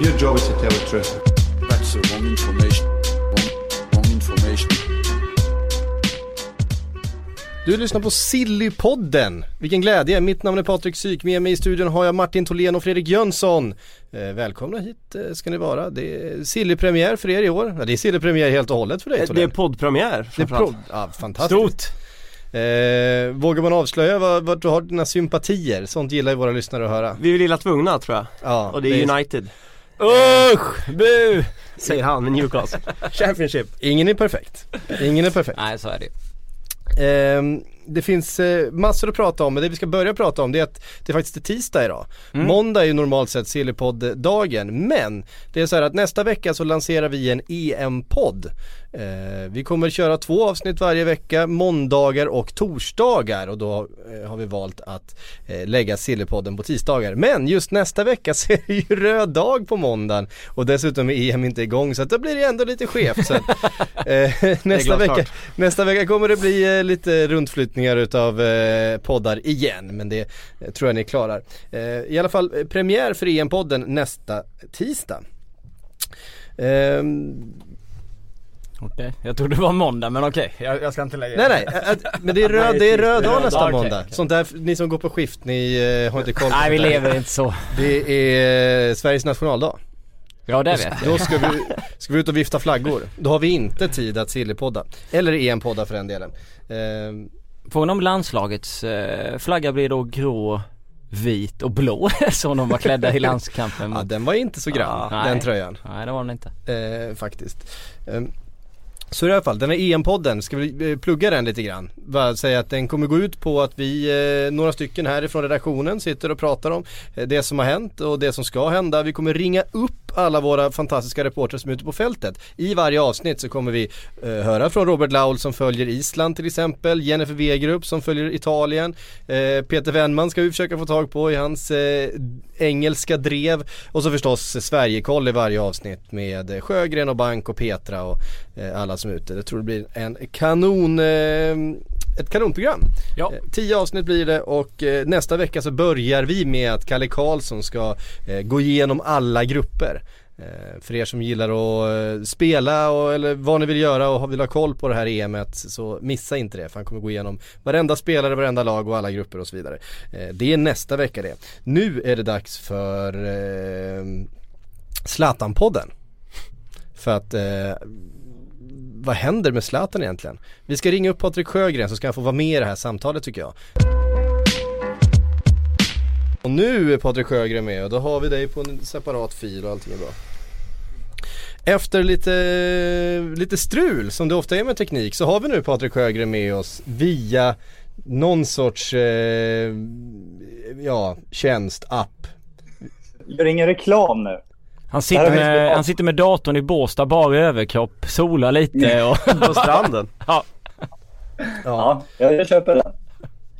Your job is to tell the truth. That's the wrong information. Wrong, wrong information. Du lyssnar på Sillypodden. Vilken glädje. Mitt namn är Patrik Syk. Med mig i studion har jag Martin Tholén och Fredrik Jönsson. Eh, välkomna hit eh, ska ni vara. Det är Sillypremiär för er i år. Ja, det är Sillypremiär helt och hållet för dig Det är Tholén. poddpremiär Det är pro- ja, fantastiskt. Stort! Eh, vågar man avslöja vad, vad du har dina sympatier? Sånt gillar ju våra lyssnare att höra. Vi är väl illa tvungna tror jag. Ja, Och det är United. Usch! Bu! Säger han med Newcastle. Championship. Ingen är perfekt. Ingen är perfekt. Nej så är det Ehm, det finns eh, massor att prata om men det vi ska börja prata om det är att det faktiskt är tisdag idag. Måndag är ju normalt sett Sillypodd-dagen men det är så här att nästa vecka så lanserar vi en EM-podd. Eh, vi kommer köra två avsnitt varje vecka, måndagar och torsdagar och då eh, har vi valt att eh, lägga Sillypodden på tisdagar. Men just nästa vecka så är det ju röd dag på måndagen och dessutom är EM inte igång så att då blir det ändå lite skevt. Eh, nästa, vecka, nästa vecka kommer det bli eh, lite runtflyttningar utav eh, poddar igen men det eh, tror jag ni klarar. Eh, I alla fall eh, premiär för EM-podden nästa tisdag. Ehm, Okej, jag trodde det var måndag men okej, jag, jag ska inte lägga nej nej, ä- ä- men det är röd, det är röd dag nästa måndag. Sånt där, ni som går på skift, ni eh, har inte koll på Nej vi lever inte så. Det är eh, Sveriges nationaldag. Ja det vet jag. Då ska vi, ska vi ut och vifta flaggor. Då har vi inte tid att sillypodda. Eller EM-podda för den delen. Ehm, Frågan om landslagets eh, flagga blir då grå, vit och blå som de var klädda i landskampen ja den var inte så grann, Ja, den nej. tröjan. Nej det var den inte. Eh, faktiskt. Ehm, så i alla fall, den här EM-podden, ska vi eh, plugga den lite grann? Bara säga att den kommer gå ut på att vi, eh, några stycken härifrån redaktionen sitter och pratar om eh, det som har hänt och det som ska hända. Vi kommer ringa upp alla våra fantastiska reportrar som är ute på fältet. I varje avsnitt så kommer vi eh, höra från Robert Laul som följer Island till exempel, Jennifer Wegerup som följer Italien, eh, Peter Wennman ska vi försöka få tag på i hans eh, engelska drev och så förstås Sverigekoll i varje avsnitt med Sjögren och Bank och Petra och eh, alla som är ute. Jag tror det blir en kanon, eh, ett kanonprogram. Ja. Eh, Tio avsnitt blir det och eh, nästa vecka så börjar vi med att Kalle Karlsson ska gå igenom alla grupper. För er som gillar att spela och, eller vad ni vill göra och har- vill ha koll på det här EMet så missa inte det för han kommer gå igenom varenda spelare, varenda lag och alla grupper och så vidare. Det är nästa vecka det. Nu är det dags för eh, Zlatan-podden. För att eh, vad händer med Zlatan egentligen? Vi ska ringa upp Patrik Sjögren så ska han få vara med i det här samtalet tycker jag. Och nu är Patrik Sjögren med och då har vi dig på en separat fil och allting är bra. Efter lite, lite strul som det ofta är med teknik så har vi nu Patrik Sjögren med oss via någon sorts, eh, ja, tjänst, app. Gör ingen reklam nu. Han sitter, med, han sitter med datorn i Båstad bara överkropp, solar lite och På stranden. ja. Ja, jag, jag köper den.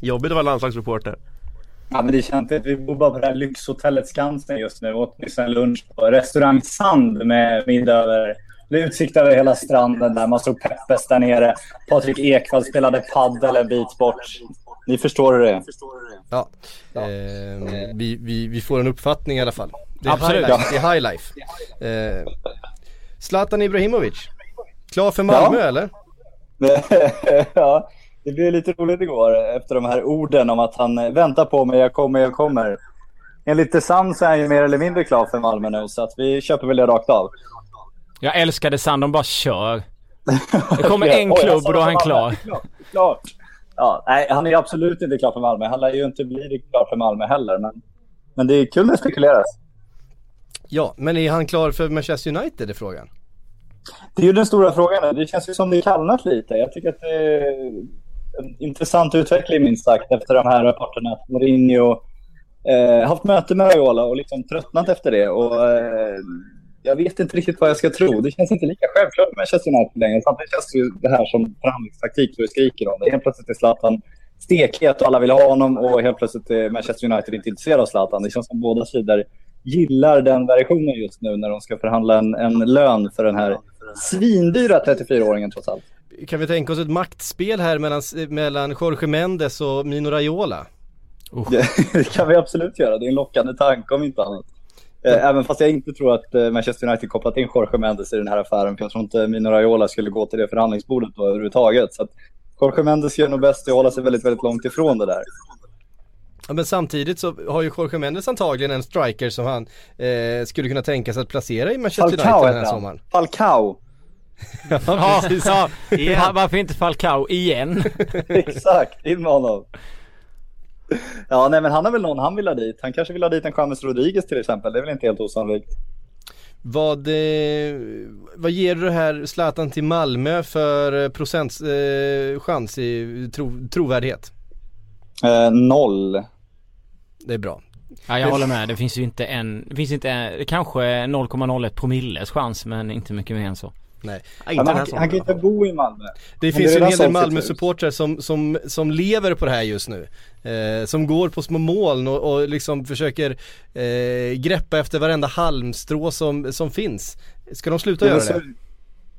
Jobbigt att vara landslagsreporter. Ja, men det känns att vi bor bara på det här lyxhotellet Skansen just nu. Åt nyss en lunch på restaurang Sand med middag över utsikt över hela stranden där. Man stod Peppes där nere. Patrik Ekwall spelade paddel en bit bort. Ni förstår hur det är. Ja, eh, vi, vi, vi får en uppfattning i alla fall. Det är Absolut. high life. Det är high life. Eh, Zlatan Ibrahimovic, klar för Malmö Ja. eller? ja, det blev lite roligt igår efter de här orden om att han eh, väntar på mig, jag kommer, jag kommer. Enligt The Sun så är han ju mer eller mindre klar för Malmö nu så att vi köper väl det rakt av. Jag älskade Sand, de bara kör. Det kommer Ja, en klubb och då är han klar. Klart. Ja, nej, han är absolut inte klar för Malmö. Han lär ju inte bli klar för Malmö heller. Men, men det är kul när det spekuleras. Ja, men är han klar för Manchester United är frågan? Det är ju den stora frågan. Det känns ju som det kallnat lite. Jag tycker att det är en intressant utveckling minst sagt efter de här rapporterna. Mourinho eh, haft möte med Raiola och liksom tröttnat efter det. Och, eh, jag vet inte riktigt vad jag ska tro. Det känns inte lika självklart med Manchester United längre. Samtidigt känns det ju det här som förhandlingstaktik så det skriker om det. Helt plötsligt är Zlatan stekhet och alla vill ha honom och helt plötsligt är Manchester United inte intresserade av Zlatan. Det känns som båda sidor gillar den versionen just nu när de ska förhandla en, en lön för den här svindyra 34-åringen trots allt. Kan vi tänka oss ett maktspel här mellan, mellan Jorge Mendes och Mino Raiola? Det, det kan vi absolut göra. Det är en lockande tanke om inte annat. Eh, Även fast jag inte tror att eh, Manchester United kopplat in Jorge Mendes i den här affären. För jag tror inte Mino Raiola skulle gå till det förhandlingsbordet då överhuvudtaget. Så att Jorge Mendes gör nog bäst i att hålla sig väldigt, väldigt långt ifrån det där. Ja, men samtidigt så har ju Jorge Mendes antagligen en striker som han eh, skulle kunna tänka sig att placera i Manchester Falcao United den här sommaren. Falcao. Ja, ja, ja, varför inte Falcao igen? Exakt, in med honom. Ja, nej men han har väl någon han vill ha dit. Han kanske vill ha dit en James Rodriguez till exempel. Det är väl inte helt osannolikt. Vad, eh, vad ger du här Zlatan till Malmö för eh, procents eh, chans i tro, trovärdighet? Eh, noll. Det är bra. Ja jag håller med, det finns ju inte en, det finns inte en, kanske 0,01 promilles chans men inte mycket mer än så. Nej. Ja, men han, han kan inte bo i Malmö. Det Men finns ju en hel del. Malmö-supportrar som, som, som lever på det här just nu. Eh, som går på små moln och, och liksom försöker eh, greppa efter varenda halmstrå som, som finns. Ska de sluta Ja, göra så- det?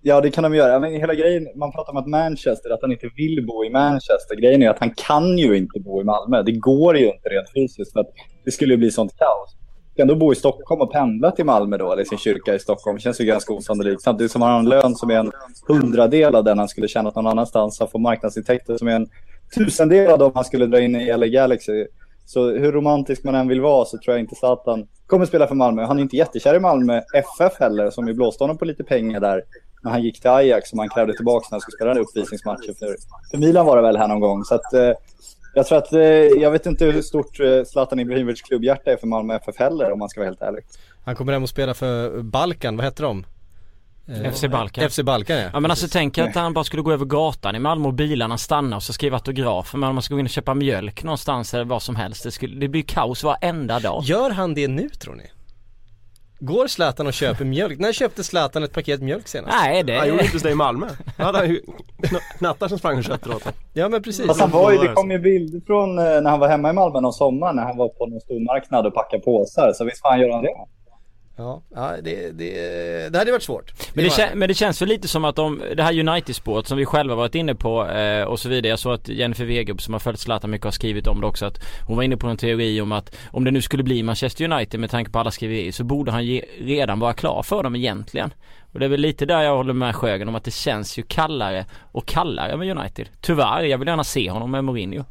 Ja, det kan de göra. Men hela grejen, man pratar om att Manchester, att han inte vill bo i Manchester. Grejen är att han kan ju inte bo i Malmö. Det går ju inte rent fysiskt för att det skulle ju bli sånt kaos. Ska han då bo i Stockholm och pendla till Malmö då, eller sin kyrka i Stockholm, Det känns ju ganska osannolikt. Samtidigt som han har en lön som är en hundradel av den han skulle tjänat någon annanstans. Han får marknadsintäkter som är en tusendel av dem han skulle dra in i LA Galaxy. Så hur romantisk man än vill vara så tror jag inte Zlatan kommer spela för Malmö. Han är inte jättekär i Malmö FF heller, som ju blåste honom på lite pengar där när han gick till Ajax som han krävde tillbaka när han skulle spela den uppvisningsmatchen för, för Milan var det väl här någon gång. Så att, eh, jag tror att, eh, jag vet inte hur stort eh, Zlatan Ibrahimovic klubbhjärta är för Malmö FF heller om man ska vara helt ärlig. Han kommer hem och spela för Balkan, vad heter de? Eh, FC Balkan. FC Balkan ja. Ja men alltså tänk att han bara skulle gå över gatan i Malmö och bilarna stannar och så skriva autografer men om man ska gå in och köpa mjölk någonstans eller vad som helst. Det, skulle, det blir kaos varenda dag. Gör han det nu tror ni? Går Zlatan och köper mjölk? När köpte Zlatan ett paket mjölk senast? Nej det Han gjorde inte det i Malmö. Då hade han ju kn- knattar som sprang och köpte åt. Ja men precis. Fast han var ju, det kom ju bilder från eh, när han var hemma i Malmö någon sommar när han var på någon stor marknad och packade påsar. Så visst fan gör han det. Ja, ja det, det, det hade varit svårt. Men det, kän, men det känns väl lite som att de, det här United-spåret som vi själva varit inne på eh, och så vidare. Jag såg att Jennifer Wegerup som har följt Zlatan mycket har skrivit om det också att hon var inne på en teori om att om det nu skulle bli Manchester United med tanke på alla skriverier så borde han ge, redan vara klar för dem egentligen. Och det är väl lite där jag håller med Sjögren om att det känns ju kallare och kallare med United. Tyvärr, jag vill gärna se honom med Mourinho.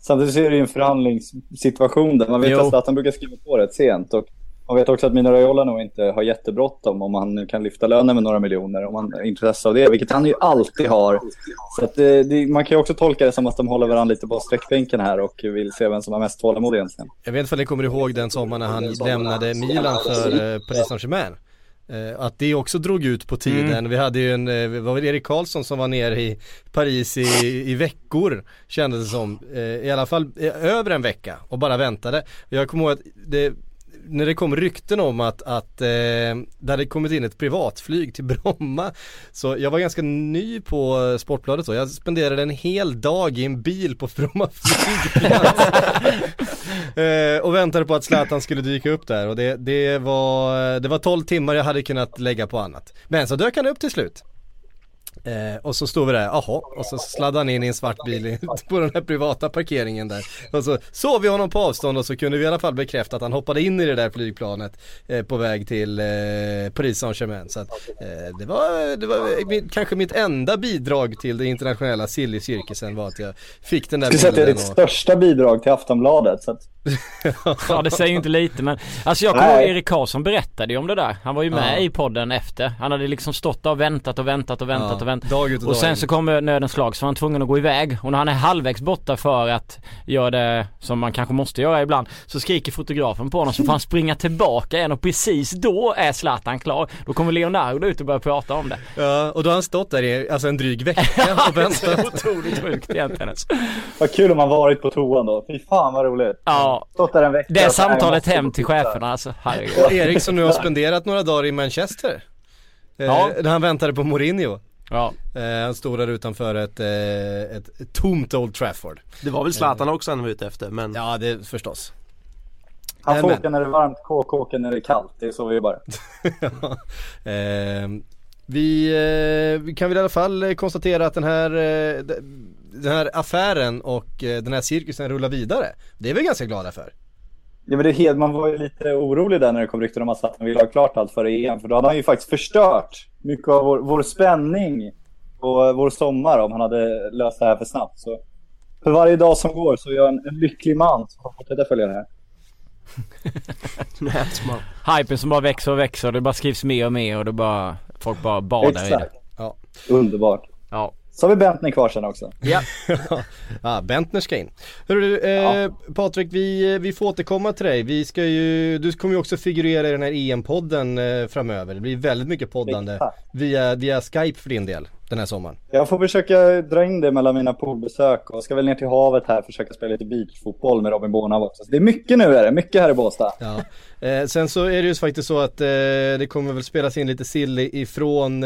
Samtidigt så är det ju en förhandlingssituation där man vet Jo. att Zlatan brukar skriva på rätt sent. Och man vet också att Mino Raiola nog inte har jättebråttom om han kan lyfta lönen med några miljoner. Om han är intresserad av det, vilket han ju alltid har. Så det, det, man kan ju också tolka det som att de håller varandra lite på sträckbänken här och vill se vem som har mest tålamod egentligen. Jag vet inte om ni kommer ihåg den sommaren när han lämnade Milan för eh, Paris Saint-Germain. Eh, att det också drog ut på tiden. Mm. Vi hade ju en, eh, var det Erik Karlsson som var nere i Paris i, i veckor kändes det som. Eh, I alla fall eh, över en vecka och bara väntade. Jag kommer ihåg att det när det kom rykten om att, att eh, det hade kommit in ett privatflyg till Bromma Så jag var ganska ny på Sportbladet då, jag spenderade en hel dag i en bil på Bromma flygplats. Eh, Och väntade på att Zlatan skulle dyka upp där. Och det, det var, det var 12 timmar jag hade kunnat lägga på annat. Men så dök han upp till slut Eh, och så står vi där, jaha, och så sladdade han in i en svart bil på den här privata parkeringen där. Och så såg vi honom på avstånd och så kunde vi i alla fall bekräfta att han hoppade in i det där flygplanet eh, på väg till eh, Paris Saint-Germain. Så att, eh, det var, det var mitt, kanske mitt enda bidrag till den internationella silly-cirkusen var att jag fick den där Jag skulle säga att det är bilden. ditt Och, största bidrag till Aftonbladet. Så att, Ja det säger ju inte lite men Alltså jag kommer ihåg Erik Karlsson berättade ju om det där Han var ju med Ja. i podden efter Han hade liksom stått där och väntat och väntat och väntat Ja. och månaden. Dag ut och, Och dag sen in. så kommer nödens lag så var han tvungen att gå iväg och när han är halvvägs borta för att göra det som man kanske måste göra ibland så skriker fotografen på honom så får han springa tillbaka igen och precis då är Zlatan klar. Då kommer Leonardo ut och börjar prata om det. Ja, och då har han stått där i alltså en dryg vecka och Det är väntat. otroligt sjukt egentligen. Vad kul om man varit på toan då. Fy fan vad roligt. Ja, Stått där en vecka. det är och så, "Nej, jag samtalet hem till och titta." cheferna alltså. Herregud. Och Erik som nu har spenderat några dagar i Manchester. Eh, Ja. När han väntade på Mourinho. Ja. Eh, han stod där utanför ett, eh, ett, ett tomt Old Trafford. Det var väl Zlatan också han var ute efter men Ja, det förstås. Han får åka när det är varmt, KK åker när det är kallt. Det är så vi bara. eh, vi, eh, vi kan väl i alla fall eh, konstatera att den här, eh, den här affären och eh, den här cirkusen rullar vidare. Det är vi ganska glada för. Ja, men det är helt, man var ju lite orolig där när det kom rykten om att Zlatan ville ha klart allt före EM. För då hade han ju faktiskt förstört mycket av vår, vår spänning och vår sommar om han hade löst det här för snabbt. Så för varje dag som går så är jag en, en lycklig man som får fortsätta följa det här. Hypen som bara växer och växer det bara skrivs mer och mer och det bara Folk bara badar i det. Exakt. Ja. Underbart. Ja. Så har vi Bentner kvar sen också. Ja. Ja, Bentner ska in. Hörru du, eh, Patrik vi, vi får återkomma till dig. Vi ska ju, du kommer ju också figurera i den här EM-podden eh, framöver. Det blir väldigt mycket poddande via, via Skype för din del den här sommaren. Jag får försöka dra in det mellan mina poolbesök och ska väl ner till havet här och försöka spela lite beachfotboll med Robin Bornau också. Så det är mycket nu är det, mycket här i Båstad. Ja. Eh, sen så är det ju faktiskt så att eh, det kommer väl spelas in lite sill ifrån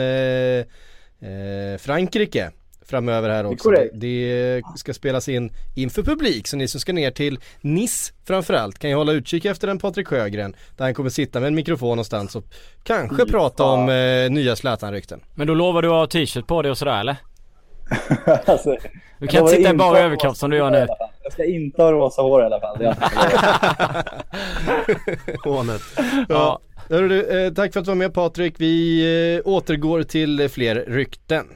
eh, Frankrike framöver här också. korrekt. Det ska spelas in inför publik så ni som ska ner till Nice framförallt kan ju hålla utkik efter en Patrik Sjögren där han kommer sitta med en mikrofon någonstans och kanske Fy prata om eh, nya Zlatan-rykten. Men då lovar du att ha t-shirt på dig och sådär eller? alltså, Du kan inte sitta i bara överkropp som du gör nu. Jag ska inte ha rosa hår i alla fall. Det Hånet. Ja. Hörru eh, tack för att du var med Patrik. Vi eh, återgår till eh, fler rykten.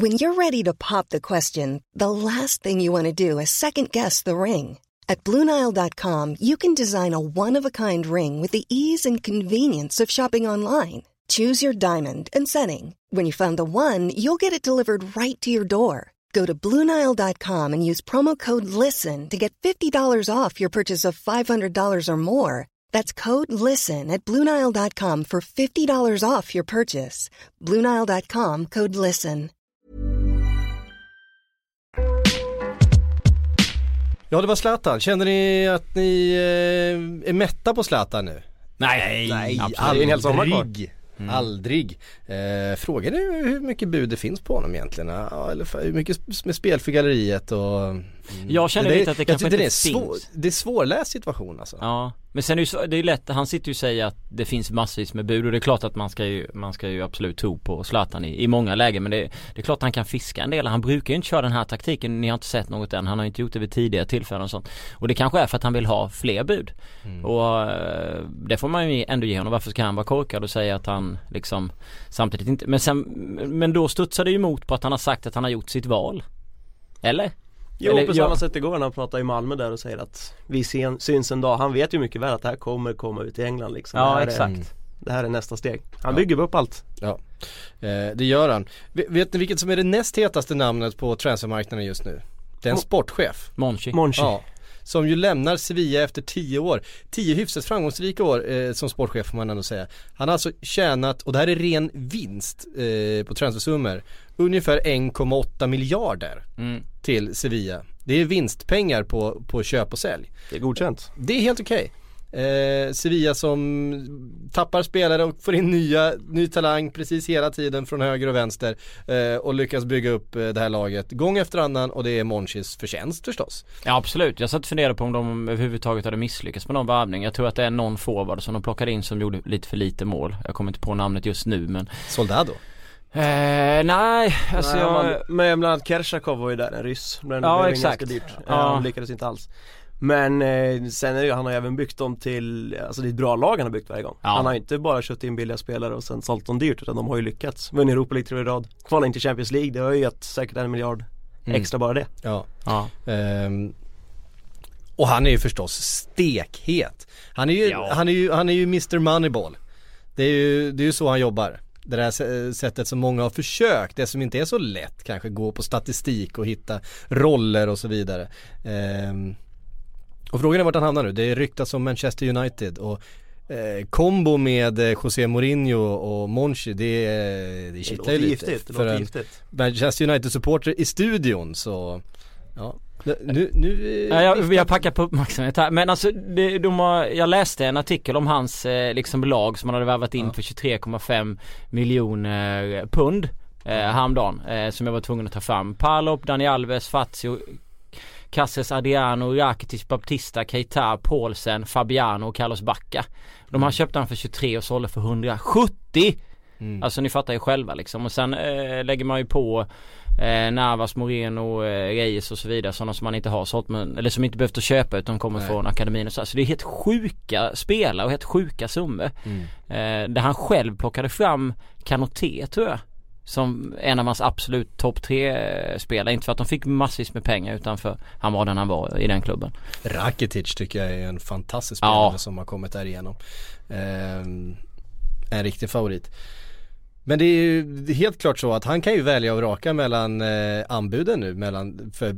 When you're ready to pop the question, the last thing you want to do is second guess the ring. At Bluenile.com, you can design a one of a kind ring with the ease and convenience of shopping online. Choose your diamond and setting. When you find the one, you'll get it delivered right to your door. Go to Bluenile.com and use promo code LISTEN to get $50 off your purchase of $500 or more. That's code LISTEN at Bluenile.com for $50 off your purchase. Bluenile.com code LISTEN. Ja det var Zlatan. Känner ni att ni eh, är mätta på Zlatan nu? Nej, Nej, absolut. Det är en hel sommar kvar aldrig. Aldrig. Eh, frågan är hur mycket bud det finns på honom egentligen. Ja, eller för- hur mycket med spel för galleriet och jag känner det, lite att det kanske inte det är svår, finns. Det är svårläst situation alltså. Ja, men sen är det ju det är lätt, han sitter ju och säger att det finns massvis med bud och det är klart att man ska ju, man ska ju absolut tro på Zlatan i, i många lägen men det, det är klart att han kan fiska en del. Han brukar ju inte köra den här taktiken, ni har inte sett något än. Han har inte gjort det vid tidigare tillfällen och sånt. Och det kanske är för att han vill ha fler bud. Och eh, det får man ju ändå ge honom. Varför ska han vara korkad och säga att han liksom samtidigt inte, men sen, men då studsar det ju emot på att han har sagt att han har gjort sitt val. Eller? Jo Eller, på ja. samma sätt igår när han pratade i Malmö där och säger att vi sen, syns en dag. Han vet ju mycket väl att det här kommer komma ut i England liksom. det Ja här exakt. Är, det här är nästa steg. Han bygger upp allt. Ja, eh, det gör han. Vet, vet ni vilket som är det näst hetaste namnet på transfermarknaden just nu? Det är en Mo- sportchef. Monchi. Monchi. Ja. Som ju lämnar Sevilla efter 10 år. 10 hyfsat framgångsrika år eh, som sportchef får man ändå säga. Han har alltså tjänat, och det här är ren vinst eh, på transfersummor, ungefär 1,8 miljarder Mm. till Sevilla. Det är vinstpengar på, på köp och sälj. Det är godkänt. Det är helt okej. Eh, Sevilla som tappar spelare och får in nya, ny talang precis hela tiden från höger och vänster eh, och lyckas bygga upp eh, det här laget gång efter annan och det är Monchis förtjänst förstås. Ja absolut, jag satt och funderade på om de överhuvudtaget hade misslyckats med någon värvning. Jag tror att det är någon forward som de plockade in som gjorde lite för lite mål. Jag kommer inte på namnet just nu men Soldado. eh, Nej, alltså Nej, jag... men bland annat Kershakov var ju där, en ryss. Men Ja, det blev exakt. ganska dyrt. Ja. Ja. Han lyckades inte alls. Men eh, sen är det han har även byggt dem till, alltså det är ett bra lag han har byggt varje gång. Ja. Han har inte bara köpt in billiga spelare och sen sålt dem dyrt utan de har ju lyckats. Vunnit Europa League tre i rad. Kvala in till Champions League, det har ju gett säkert en miljard Mm. extra bara det. Ja. Ja. Ehm, och han är ju förstås stekhet. Han är ju, Ja. han är ju, han är ju Mr Moneyball. Det är ju, det är ju så han jobbar. det där sä- sättet som många har försökt, det som inte är så lätt kanske gå på statistik och hitta roller och så vidare. Ehm, och frågan är vart han hamnar nu, det ryktas om Manchester United och eh, kombo med eh, José Mourinho och Monchi det, det kittlar ju lite. giftigt, det för låter giftigt. Manchester United-supporter i studion så, ja. Nu, nu Ja, jag, jag packar på uppmärksamhet här. Men alltså, det, de har, jag läste en artikel om hans eh, liksom lag som han hade värvat in för 23,5 miljoner pund eh, häromdagen. Eh, som jag var tvungen att ta fram. Palop, Dani Alves, Fazio, Casses Adriano, Rakitic, Baptista, Keita, Paulsen, Fabiano och Carlos Bacca. De har köpt han för 23 och sålde för 170! Mm. Alltså ni fattar ju själva liksom. Och sen eh, lägger man ju på eh, Navas, Moreno, eh, Reyes och så vidare. Sådana som man inte har sålt men, eller som inte behövt att köpa utan kommer Nej. från akademin och så. här. Så det är helt sjuka spelare och helt sjuka summor. Mm. Eh, där han själv plockade fram Kanoté tror jag. Som en av hans absolut topp tre eh, spelare. Inte för att de fick massvis med pengar utan för han var den han var i den klubben. Rakitic tycker jag är en fantastisk Ja. spelare som har kommit därigenom. Ehm, en riktig favorit. Men det är ju helt klart så att han kan ju välja och vraka mellan eh, anbuden nu mellan, för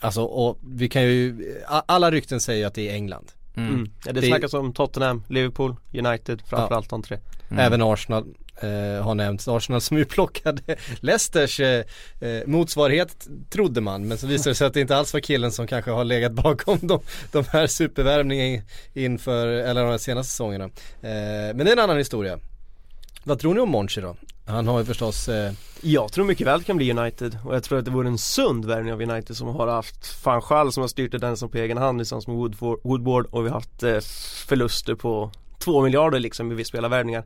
Alltså och vi kan ju, alla rykten säger att det är England. Mm. Ja, det Det- snackas om Tottenham, Liverpool, United, framförallt de tre. Även Arsenal eh, har nämnts. Arsenal som ju plockade Leicesters eh, eh, motsvarighet trodde man. Men så visade det sig att det inte alls var killen som kanske har legat bakom de, de här supervärvningarna inför, eller de här senaste säsongerna. Eh, men det är en annan historia. Vad tror ni om Monchi då? Han har ju förstås eh, Jag tror mycket väl det kan bli United och jag tror att det vore en sund värvning av United som har haft Fanchal som har styrt det den som på egen hand liksom tillsammans med Woodford, Woodward och vi har haft eh, förluster på två miljarder liksom i spelarvärvningar.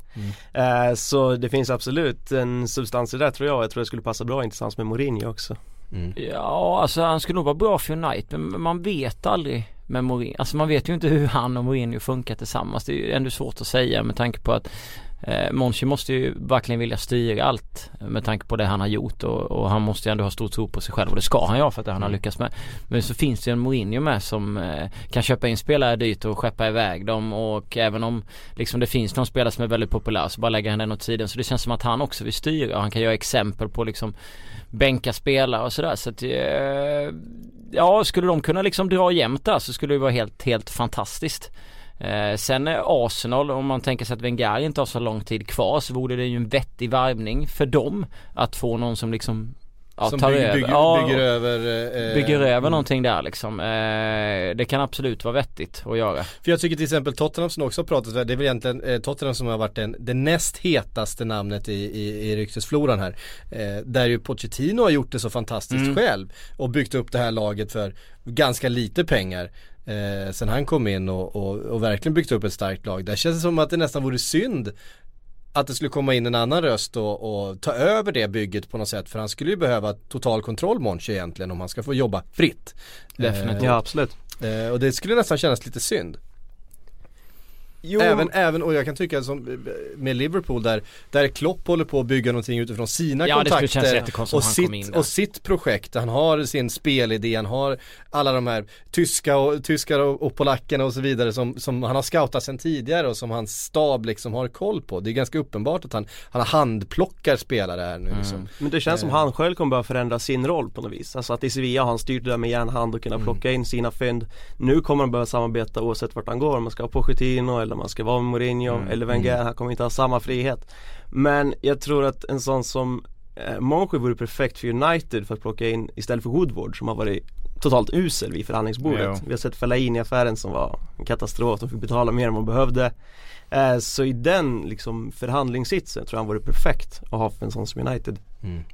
Eh, så det finns absolut en substans i det där tror jag. Jag tror det skulle passa bra in tillsammans med Mourinho också. Ja, alltså han skulle nog vara bra för United men man vet aldrig med Mourinho. Alltså man vet ju inte hur han och Mourinho funkar tillsammans. Det är ju ändå svårt att säga med tanke på att eh, Monchi måste ju verkligen vilja styra allt med tanke på det han har gjort och, och han måste ju ändå ha stor tro på sig själv och det ska han ju ha för att det han har lyckats med. Men så finns det ju en Mourinho med som eh, kan köpa in spelare dyrt och skeppa iväg dem och även om liksom det finns någon spelare som är väldigt populär så bara lägger han den åt sidan. Så det känns som att han också vill styra och han kan göra exempel på liksom bänka spelare och sådär så att eh, Ja skulle de kunna liksom dra jämnt där så skulle det vara helt, helt fantastiskt eh, Sen är Arsenal om man tänker sig att Wenger inte har så lång tid kvar så vore det ju en vettig värvning för dem Att få någon som liksom ja, som tar bygger, över. bygger, Ja, bygger över eh, Bygger över mm. någonting där liksom. Eh, det kan absolut vara vettigt att göra. För jag tycker till exempel Tottenham som också har pratat, det är väl egentligen eh, Tottenham som har varit den, det näst hetaste namnet i, i, i ryktesfloran här. Eh, där ju Pochettino har gjort det så fantastiskt Mm. själv och byggt upp det här laget för ganska lite pengar. Eh, sen han kom in och, och, och verkligen byggt upp ett starkt lag. Där känns det som att det nästan vore synd att det skulle komma in en annan röst och, och ta över det bygget på något sätt. För han skulle ju behöva total kontroll Monchi egentligen om han ska få jobba fritt. Definitivt. Eh, Ja absolut. Eh, och det skulle nästan kännas lite synd. Jo, Även, även, och jag kan tycka som eh, med Liverpool där, där Klopp håller på att bygga någonting utifrån sina Ja, kontakter och, sitt, och sitt projekt. Han har sin spelidé, han har alla de här tyska och, tyskar och, och polackerna och så vidare som, som han har scoutat sedan tidigare och som hans stab liksom har koll på. Det är ganska uppenbart att han, han handplockar spelare här nu liksom. Men det känns som han själv kommer börja förändra sin roll på något vis. Alltså att i Sevilla har han styrt det där med järnhand och kunna plocka in sina fynd. Nu kommer han börja samarbeta oavsett vart han går. Om man ska ha Pochettino eller om man ska vara med Mourinho eller Wenger. Han kommer inte ha samma frihet. Men jag tror att en sån som eh, Monchi vore perfekt för United för att plocka in istället för Woodward som har varit totalt usel vid förhandlingsbordet. Jo. Vi har sett Fellaini-affären som var en katastrof. De fick betala mer än man behövde. Eh, Så i den liksom förhandlingssitsen tror jag han vore perfekt att ha för en sån som United.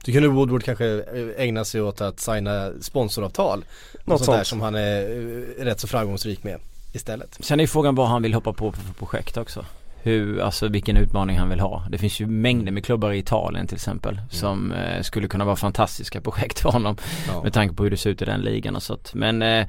Du kunde Woodward kanske eh, ägna sig åt att signa sponsoravtal. Något Något sånt där sånt. som han är eh, rätt så framgångsrik med istället. Sen är frågan vad han vill hoppa på för projekt också. Hur, alltså vilken utmaning han vill ha. Det finns ju mängder med klubbar i Italien till exempel som eh, skulle kunna vara fantastiska projekt för honom. Ja. Med tanke på hur det ser ut i den ligan och så att, Men eh,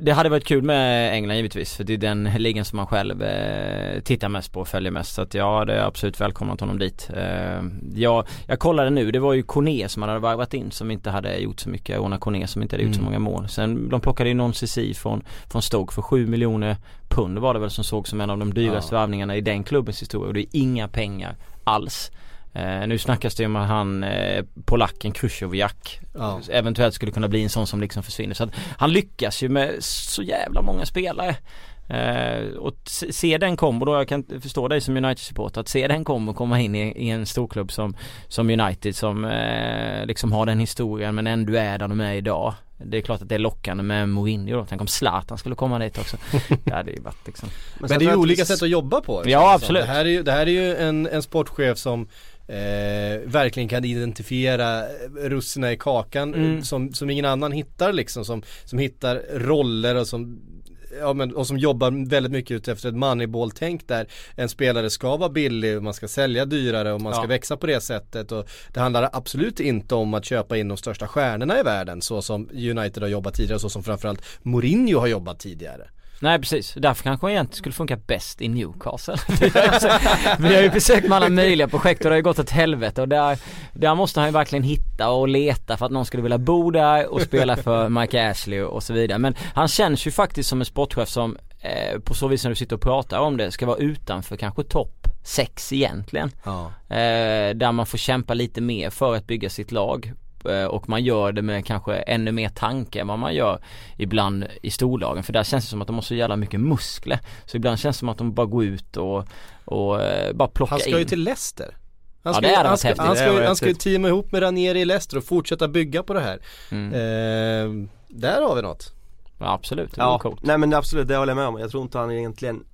det- hade varit kul med England givetvis för det är den ligan som man själv eh, tittar mest på och följer mest så att ja det är absolut välkomnat honom dit. Eh, ja, jag kollade nu, det var ju Kone som hade varvat in som inte hade gjort så mycket, Ona Kone som inte hade gjort så Mm. många mål. Sen de plockade ju någon CC från, från Stoke för 7 miljoner pund var det väl som såg som en av de dyraste Ja. värvningarna i den klubbens historia och det är inga pengar alls. Eh, nu snackas det ju om att han, eh, polacken Krychowiak Ja. eventuellt skulle kunna bli en sån som liksom försvinner. Så att han lyckas ju med så jävla många spelare. Eh, och se, den kombo då, jag kan förstå dig som United-supporter, att se den kombo komma in i, i en storklubb som, som United som eh, liksom har den historien men ändå är där de är idag. Det är klart att det är lockande med Mourinho då. Tänk om Zlatan skulle komma dit också. Det hade ju varit liksom Men, det är ju olika sätt att jobba på. Ja, absolut. Det här är ju, det här är ju en, en sportchef som eh, verkligen kan identifiera russinen i kakan Mm. eh, som, som ingen annan hittar liksom. Som, som hittar roller och som Ja, men, och som jobbar väldigt mycket ut efter ett moneyball-tänk där en spelare ska vara billig och man ska sälja dyrare och man ska Ja. växa på det sättet och det handlar absolut inte om att köpa in de största stjärnorna i världen så som United har jobbat tidigare så som framförallt Mourinho har jobbat tidigare. Nej precis, därför kanske han egentligen skulle funka bäst i Newcastle. Vi har ju försökt med alla möjliga projekt och det har ju gått åt helvete och där, där måste han ju verkligen hitta och leta för att någon skulle vilja bo där och spela för Mike Ashley och så vidare. Men han känns ju faktiskt som en sportchef som eh, på så vis när du sitter och pratar om det ska vara utanför kanske topp 6 egentligen. Ja. eh, Där man får kämpa lite mer för att bygga sitt lag och man gör det med kanske ännu mer tanke än vad man gör ibland i storlagen för där känns det som att de har så jävla mycket muskler så ibland känns det som att de bara går ut och, och eh, bara plockar Han ska in ju till Leicester. Han Ja, ska, hade han ska, han ska, han ska ju teama ihop med Ranieri i Leicester och fortsätta bygga på det här. mm. Eh, där har vi något. ja, Absolut, det Ja, coolt nej men absolut det håller jag med om. Jag tror inte han egentligen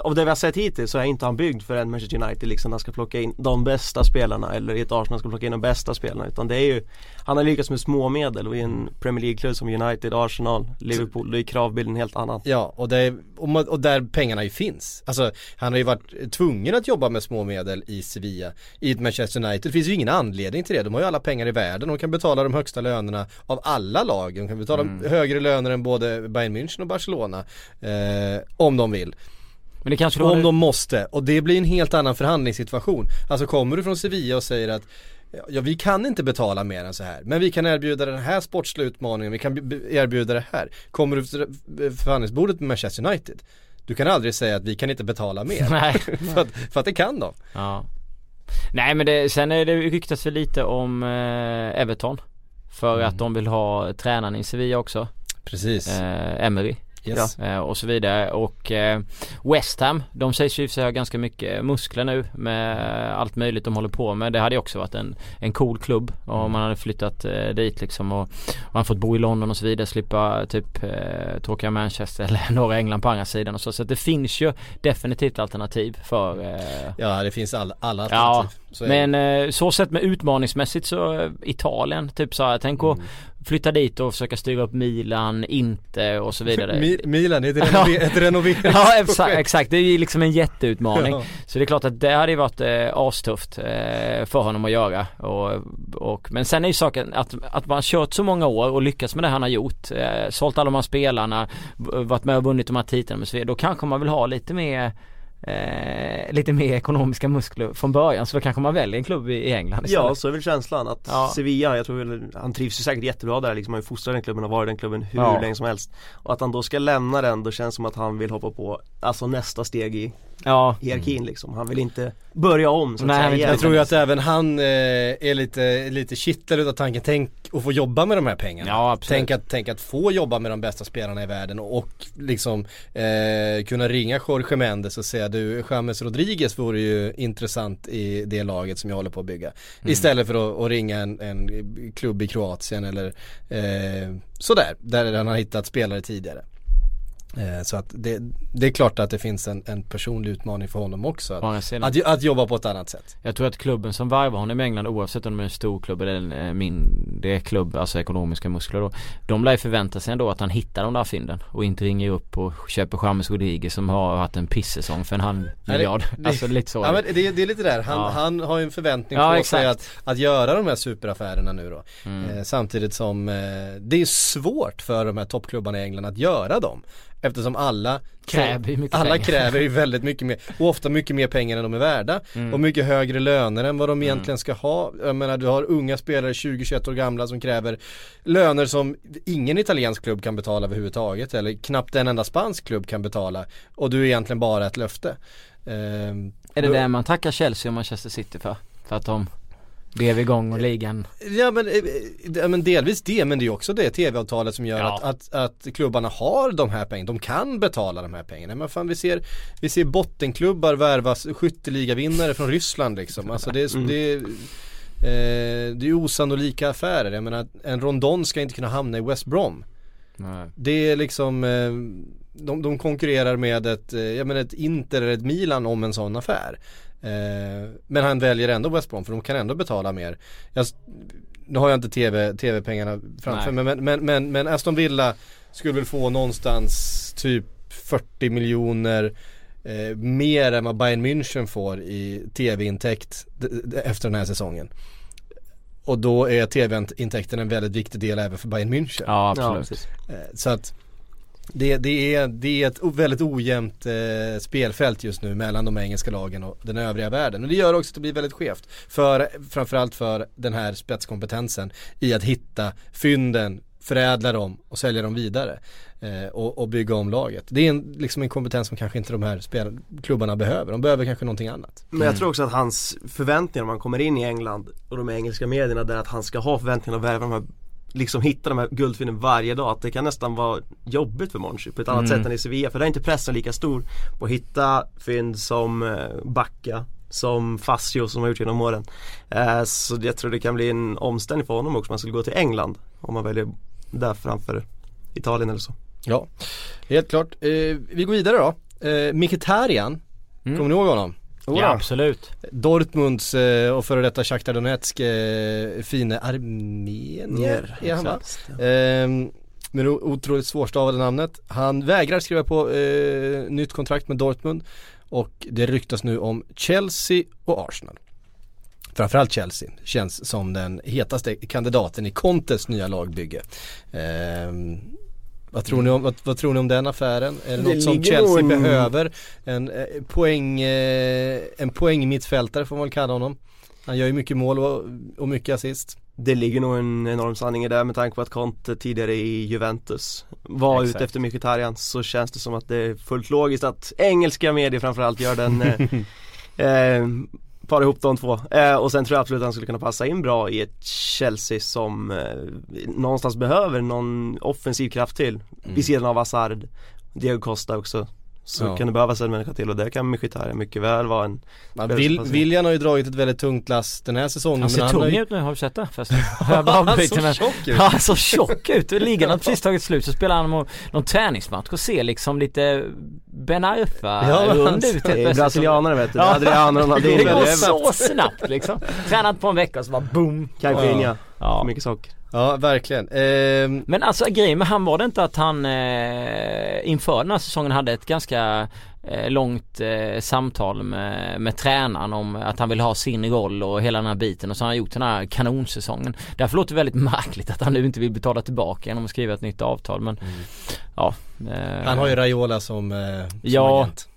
av det vi har sett hittills så är inte han byggd för en Manchester United liksom han ska plocka in de bästa spelarna eller i ett Arsenal ska plocka in de bästa spelarna utan det är ju Han har lyckats med små medel och i en Premier League-klubb som United, Arsenal, Liverpool, då är kravbilden helt annan Ja, och, det, och, man, och där pengarna ju finns. Alltså, han har ju varit tvungen att jobba med små medel i Sevilla, i ett Manchester United. Det finns ju ingen anledning till det. De har ju alla pengar i världen. De kan betala de högsta lönerna av alla lag. De kan betala högre löner än både Bayern München och Barcelona. Eh, om de vill. Men det kanske Om de måste. Och det blir en helt annan förhandlingssituation. Alltså kommer du från Sevilla och säger att Ja vi kan inte betala mer än så här men vi kan erbjuda den här sportsliga utmaningen, vi kan erbjuda det här. Kommer du till förhandlingsbordet med Manchester United Du kan aldrig säga att vi kan inte betala mer. Nej. för, att, för att det kan de. Ja Nej men det, sen är det ryktas väl lite om eh, Everton För Mm. att de vill ha tränaren i Sevilla också Precis. eh, Emery Yes. Eh, och så vidare och eh, West Ham, de sägs ju sig ha ganska mycket muskler nu med allt möjligt de håller på med. Det hade ju också varit en, en cool klubb om man hade flyttat eh, dit liksom och, och man fått bo i London och så vidare, slippa typ eh, tråkiga Manchester eller norra England på andra sidan och så. Så det finns ju definitivt alternativ för eh, Ja det finns all, alla Ja, alternativ. Så men eh, så sett med utmaningsmässigt så eh, Italien typ så här, tänk att Mm. flytta dit och försöka styra upp Milan, inte och så vidare. Mi- Milan, är ett, renover- ett renoveringsprojekt. Ja exakt, exakt, det är ju liksom en jätteutmaning. Ja. Så det är klart att det hade ju varit eh, astufft eh, för honom att göra. Och, och, men sen är ju saken att, att man har kört så många år och lyckats med det han har gjort. Eh, sålt alla de här spelarna, varit med och vunnit de här titlarna och så vidare. Då kanske man vill ha lite mer Eh, lite mer ekonomiska muskler från början så då kanske man väljer en klubb i, England istället. Ja så är väl känslan att Ja. Sevilla, jag tror väl, han trivs ju säkert jättebra där liksom, han har ju fostrat den klubben och varit den klubben hur Ja. länge som helst Och att han då ska lämna den, då känns det som att han vill hoppa på, alltså nästa steg i Ja, hierarkin liksom Han vill inte börja om så att Nej, säga igen. Jag tror ju att även han eh, är lite, lite kittlad utav tanken, tänk att få jobba med de här pengarna. Ja, absolut. tänk, att, tänk att få jobba med de bästa spelarna i världen och liksom eh, kunna ringa Jorge Mendes och säga du, James Rodriguez vore ju intressant i det laget som jag håller på att bygga. Istället för att, att ringa en, en klubb i Kroatien eller eh, sådär, där han har hittat spelare tidigare. Eh, Så att det, det är klart att det finns en, en personlig utmaning för honom också. Att, att, att jobba på ett annat sätt. Jag tror att klubben som värvar honom i England oavsett om det är en stor klubb eller en eh, mindre klubb, alltså ekonomiska muskler då. De lär ju förvänta sig ändå att han hittar de där fynden och inte ringer upp och köper James Rodriguez som har haft en pissäsong för en halv miljard. alltså lite så. Ja men det, det är lite där, han, Ja. han har ju en förväntning Ja, på sig exakt. att, att göra de här superaffärerna nu då. Mm. Eh, samtidigt som eh, det är svårt för de här toppklubbarna i England att göra dem. Eftersom alla Kräver Alla pengar. kräver ju väldigt mycket mer och ofta mycket mer pengar än de är värda. Mm. Och mycket högre löner än vad de egentligen ska ha. Jag menar du har unga spelare 20-21 år gamla som kräver löner som ingen italiensk klubb kan betala överhuvudtaget. Eller knappt en enda spansk klubb kan betala. Och du är egentligen bara ett löfte. Ehm, Är det då- det man tackar Chelsea och Manchester City för? För att de drev igång och ligan Ja men, eh, ja, men delvis det men det är också det tv-avtalet som gör Ja. att, att, att klubbarna har de här pengarna, de kan betala de här pengarna. Men fan vi ser, vi ser bottenklubbar värvas skytteligavinnare från Ryssland liksom. Alltså det, är- Mm. det, är, eh, det är osannolika affärer. Jag menar en Rondon ska inte kunna hamna i West Brom. Nej. Det är liksom eh, de, de konkurrerar med ett, eh, jag menar ett Inter eller ett Milan om en sån affär. Eh, men han väljer ändå West Brom för de kan ändå betala mer. Jag, nu har jag inte TV, TV-pengarna framför mig men, men, men, men Aston Villa skulle väl få någonstans typ 40 miljoner eh, mer än vad Bayern München får i TV-intäkt efter den här säsongen. Och då är TV-intäkten en väldigt viktig del även för Bayern München. Ja Ja, absolut. precis. Eh, Så att det, det, är, det är ett väldigt ojämnt eh, spelfält just nu mellan de engelska lagen och den övriga världen. Och det gör också att det blir väldigt skevt. För, framförallt för den här spetskompetensen i att hitta fynden, förädla dem och sälja dem vidare. Eh, och, och bygga om laget. Det är en, liksom en kompetens som kanske inte de här spel, klubbarna behöver. De behöver kanske någonting annat. Men jag tror också att hans förväntningar om han kommer in i England och de engelska medierna där att han ska ha förväntningar att värva de här Liksom hitta de här guldfynden varje dag, att det kan nästan vara jobbigt för Monchi på ett annat Mm. sätt än i Sevilla för där är inte pressen lika stor på att hitta fynd som eh, Backa som Fascio som har gjort genom åren. Eh, så jag tror det kan bli en omställning för honom också om han skulle gå till England om man väljer där framför Italien eller så. Ja, helt klart. Eh, vi går vidare då. Mkhitaryan, Mm. kommer ni ihåg honom? Ja absolut. Dortmunds eh, och före detta Shakhtar Donetsk eh, fine armenier är han va? Med det otroligt svårstavade namnet. Han vägrar skriva på eh, nytt kontrakt med Dortmund och det ryktas nu om Chelsea och Arsenal. Framförallt Chelsea känns som den hetaste kandidaten i Contes nya lagbygge. Ehm, vad tror, ni om, vad, vad tror ni om den affären? Är det, Det något som Chelsea en- behöver? En eh, poäng, eh, en poängmittfältare får man väl kalla honom. Han gör ju mycket mål och, och mycket assist. Det ligger nog en enorm sanning i det med tanke på att Conte tidigare i Juventus var Exakt. ute efter Mkhitaryan så känns det som att det är fullt logiskt att engelska medier framförallt gör den eh, eh, Para ihop de två. Eh, och sen tror jag absolut att han skulle kunna passa in bra i ett Chelsea som eh, någonstans behöver någon offensiv kraft till. Vid sidan av Hazard, Diego Costa också Så Ja. kan det behövas en människa till och där kan Mkhitaryan mycket väl vara en Man, Behövs Vil, det. William har ju dragit ett väldigt tungt lass den här säsongen. Han ser men tung ju- ut nu, har du sett det förresten? Han men- tjock ut. Ja, han såg tjock ut. Ligan har precis tagit slut så spelar han någon, någon träningsmatch och ser liksom lite Ben Arfa Ja, rund ut helt Det är brasilianare vet du, Ja. Adriano Det Ronaldinho går det är så snabbt liksom. Tränat på en vecka och så bara boom. Caipirinha, Ja. för mycket socker Ja, verkligen. Ehm, Men alltså grejen med han var det inte att han eh, inför den här säsongen hade ett ganska eh, långt eh, samtal med, med tränaren om att han vill ha sin roll och hela den här biten och så har han gjort den här kanonsäsongen. Därför låter det väldigt märkligt att han nu inte vill betala tillbaka genom att skriva ett nytt avtal men ja. Eh, han har ju Raiola som, eh, som Ja. agent.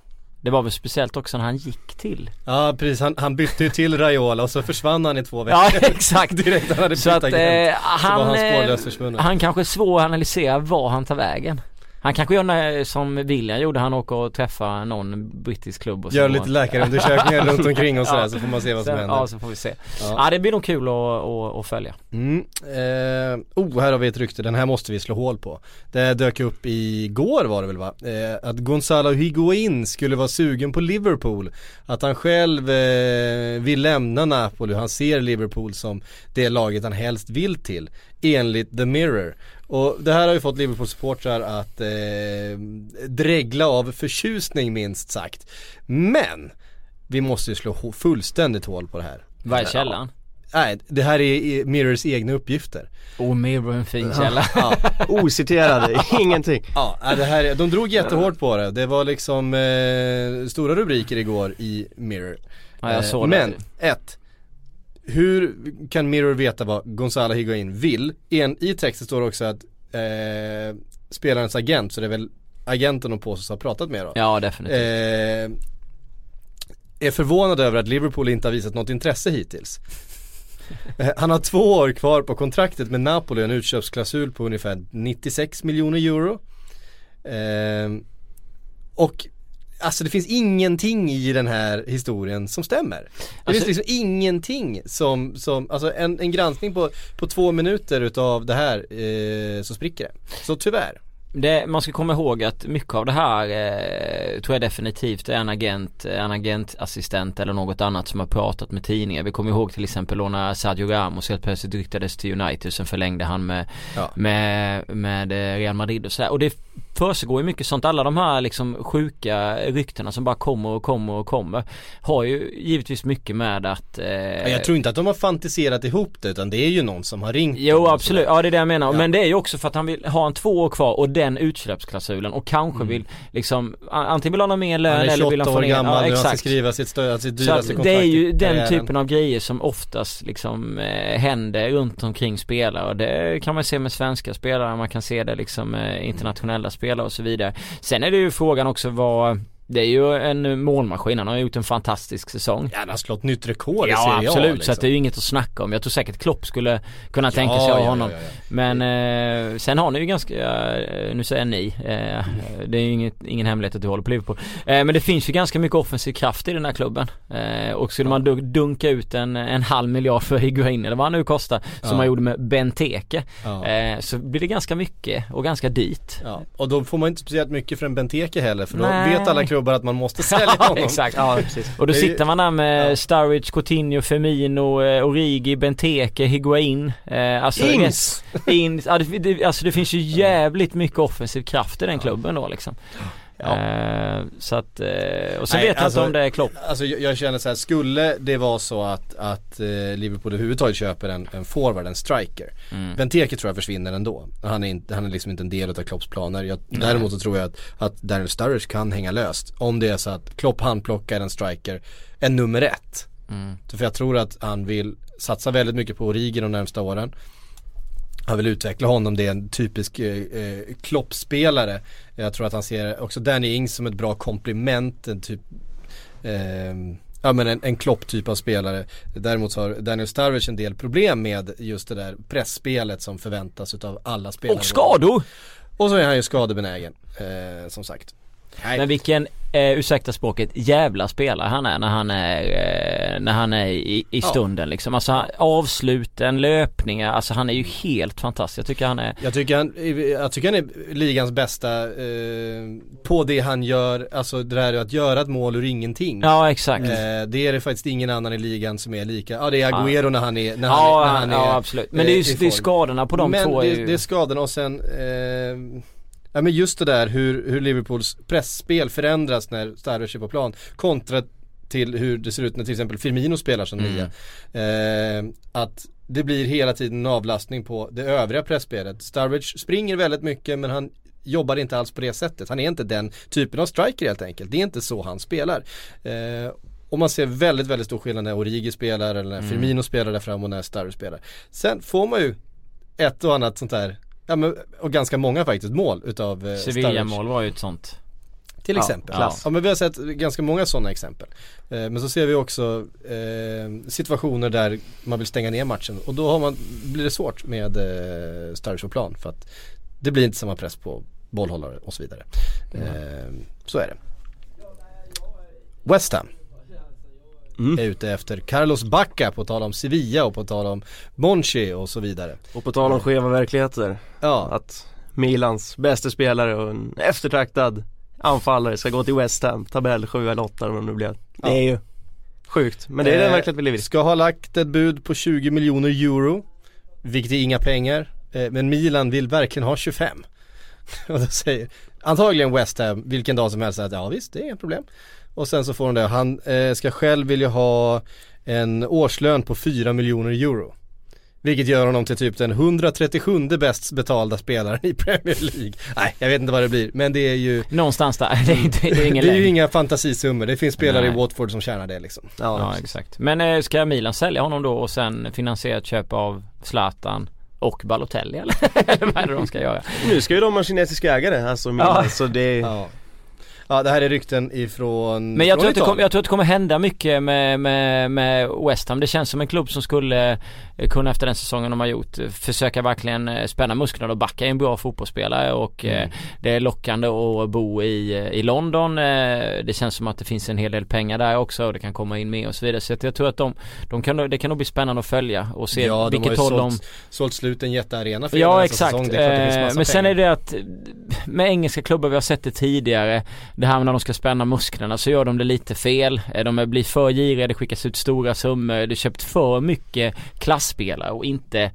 Det var väl speciellt också när han gick till. Ja precis, han, han bytte ju till Raiola och så försvann han i två veckor. Ja exakt. Direkt han hade Så bytt att agent. eh, så var han, han eh, spårlöst försvunnen. han kanske är svår att analysera var han tar vägen. Han kanske gör när, som William gjorde, han åker och träffar någon brittisk klubb och så Gör lite läkarundersökningar runt omkring och sådär Ja. så får man se vad som Så- händer. Ja så får vi se. Ja. Ja, det blir nog kul att, att, att följa. Mm. Eh, oh, här har vi ett rykte, den här måste vi slå hål på. Det dök upp igår var det väl va? Eh, att Gonzalo Higuain skulle vara sugen på Liverpool. Att han själv eh, vill lämna Napoli han ser Liverpool som det laget han helst vill till. Enligt The Mirror. Och det här har ju fått Liverpool-supportrar att eh, dregla av förtjusning minst sagt. Men vi måste ju slå fullständigt hål på det här. Vad är källan? Nej, det här är Mirrors egna uppgifter. Oh, Mirror en fin källa. Ja. Ociterade, ingenting. Ja, det här, är- de drog jättehårt på det. Det var liksom eh, stora rubriker igår i Mirror. Ja, jag Eh, såg det. Men, ett. Hur kan Mirror veta vad Gonzalo Higuain vill? En, I texten står det också att eh, spelarens agent, så det är väl agenten och Påsos har pratat med då. Ja, definitivt. Eh, är förvånad över att Liverpool inte har visat något intresse hittills. Eh, Han har två år kvar på kontraktet med Napoli, en utköpsklausul på ungefär 96 miljoner euro. Eh, och Alltså det finns ingenting i den här historien som stämmer. Det Alltså- finns liksom ingenting som, som alltså en, en granskning på, på två minuter utav det här eh, så spricker det. Så tyvärr. Det, man ska komma ihåg att mycket av det här eh, tror jag definitivt är en agent, en agentassistent eller något annat som har pratat med tidningar. Vi kommer ihåg till exempel då när Sergio Ramos helt plötsligt ryktades till United sen förlängde han med, Ja. med, med eh, Real Madrid och sådär. Och det försiggår ju mycket sånt. Alla de här liksom sjuka ryktena som bara kommer och kommer och kommer har ju givetvis mycket med att eh, Jag tror inte att de har fantiserat ihop det utan det är ju någon som har ringt Jo och absolut, ja det är det jag menar. Ja. Men det är ju också för att han vill ha en två år kvar och den utsläppsklausulen och kanske vill liksom antingen vill han ha mer lön Han är eller vill 28 han få år ner gammal ja, nu, han ska exakt. skriva sitt, stö- sitt dyraste kontrakt det är ju den typen av grejer som oftast liksom eh, händer runt omkring spelare och det kan man se med svenska spelare, man kan se det liksom eh, internationella spelare och så vidare. Sen är det ju frågan också vad det är ju en målmaskin, han har gjort en fantastisk säsong. Ja, han har slått nytt rekord i Ja Serie A, absolut, liksom. så att det är ju inget att snacka om. Jag tror säkert Klopp skulle kunna Ja, tänka sig ja, honom. ja, ja. Men eh, sen har ni ju ganska, nu säger jag ni, eh, det är ju inget, ingen hemlighet att du håller på Liverpool. Eh, men det finns ju ganska mycket offensiv kraft i den här klubben. Eh, och skulle man dunk- dunka ut en, en halv miljard för Higuain eller vad han nu kostar, som Ja. man gjorde med Benteke, Ja. eh, så blir det ganska mycket och ganska dyrt. Ja, och då får man inte speciellt mycket för en Benteke heller för då Nej. vet alla klubbar att man måste sälja Ja, honom. exakt. Ja, precis. Och då sitter man där med Sturridge, Coutinho, Firmino, eh, Origi, Benteke, Higuain. Eh, alltså, Ings! In, ja, det, det, alltså det finns ju jävligt mycket offensiv kraft i den klubben då liksom. Eh, så att, eh, och sen Nej, vet jag alltså- inte om det är Klopp. Alltså jag, jag känner så här, skulle det vara så att, att eh, Liverpool överhuvudtaget köper en, en forward, en striker. Mm. Benteke tror jag försvinner ändå. Han är, inte, han är liksom inte en del av Klopps planer. Jag, däremot så tror jag att, att Daniel Sturridge kan hänga löst. Om det är så att Klopp handplockar en striker, en nummer ett. Mm. För jag tror att han vill satsa väldigt mycket på Origi de närmsta åren. Han vill utveckla honom, det är en typisk eh, eh, Klopp-spelare. Jag tror att han ser också Danny Ings som ett bra komplement, en typ eh, Ja men en, en Klopp-typ av spelare. Däremot har Daniel Sturridge en del problem med just det där pressspelet som förväntas utav alla spelare. Och skador! Och så är han ju skadebenägen, eh, som sagt. Nej. Men vilken, eh, ursäkta språket, jävla spelare han är när han är, eh, när han är i, i Ja. stunden liksom. Alltså han- avsluten, löpningar, alltså han är ju helt fantastisk. Jag tycker han är Jag tycker han, jag tycker han är ligans bästa eh, på det han gör, alltså det där att göra ett mål ur ingenting. Ja exakt. Eh, det är det faktiskt ingen annan i ligan som är lika, ja det är Agüero när han är, när han ja, är, när han ja är absolut. Men det är ju det är skadorna på de Men två det, är ju... det är skadorna och sen, eh, ja men just det där hur, hur Liverpools pressspel förändras när Sturridge är på plan kontra till hur det ser ut när till exempel Firmino spelar som Mm. nia. Eh, att det blir hela tiden en avlastning på det övriga pressspelet. Sturridge springer väldigt mycket men han jobbar inte alls på det sättet. Han är inte den typen av striker helt enkelt. Det är inte så han spelar. Eh, och man ser väldigt, väldigt stor skillnad när Origi spelar eller när Mm. Firmino spelar där fram och när Sturridge spelar. Sen får man ju ett och annat sånt där, ja men, och ganska många faktiskt mål utav eh. Sevilla-mål var ju ett sånt. Till Ja, exempel. klass. Ja men vi har sett ganska många sådana exempel. Eh, men så ser vi också eh, situationer där man vill stänga ner matchen och då har man, blir det svårt med eh, Sturridge på plan för att det blir inte samma press på bollhållare och så vidare. Eh, så är det. West Ham Mm. är ute efter Carlos Bacca på tal om Sevilla och på tal om Monchi och så vidare. Och på tal om skeva verkligheter, Ja, att Milans bästa spelare och en eftertraktad anfallare ska gå till West Ham, tabell 7 eller 8 eller vad det nu blir. Det Ja. är ju sjukt, men det är den Eh, verklighet vi lever i. Ska ha lagt ett bud på 20 miljoner euro vilket är inga pengar. Eh, men Milan vill verkligen ha 25. Och då säger antagligen West Ham vilken dag som helst att ja visst det är inga problem. Och sen så får hon det. Han eh, ska själv vilja ha en årslön på 4 miljoner euro. Vilket gör honom till typ den 137 bäst betalda spelaren i Premier League. Nej, jag vet inte vad det blir, men det är ju Någonstans där, det är, inte, det är ingen Det är ju inga fantasisummor, det finns spelare Nej. i Watford som tjänar det liksom. Ja, exakt. Men eh, ska Milan sälja honom då och sen finansiera ett köp av Zlatan och Balotelli eller? eller vad är det de ska göra? Nu ska ju de ha kinesiska ägare, alltså Milan, Ja. så det Ja. Ja, det här är rykten ifrån Men jag från tror, att det kommer, jag tror att det kommer hända mycket med, med, med West Ham. Det känns som en klubb som skulle eh, kunna efter den säsongen de har gjort eh, försöka verkligen eh, spänna musklerna och backa en bra fotbollsspelare och eh, det är lockande att bo i, i London. Det känns som att det finns en hel del pengar där också och det kan komma in mer och så vidare. Så jag tror att de, de kan, det kan nog bli spännande att följa och se Ja, de vilket håll de sålt, sålt slut en jättearena för Ja exakt, säsong. Det är klart det finns Eh, massa men sen pengar. är det att med engelska klubbar, vi har sett det tidigare det här med när de ska spänna musklerna så gör de det lite fel. Eh, de blir för giriga, det skickas ut stora summor. Det köpt för mycket klassspelare och inte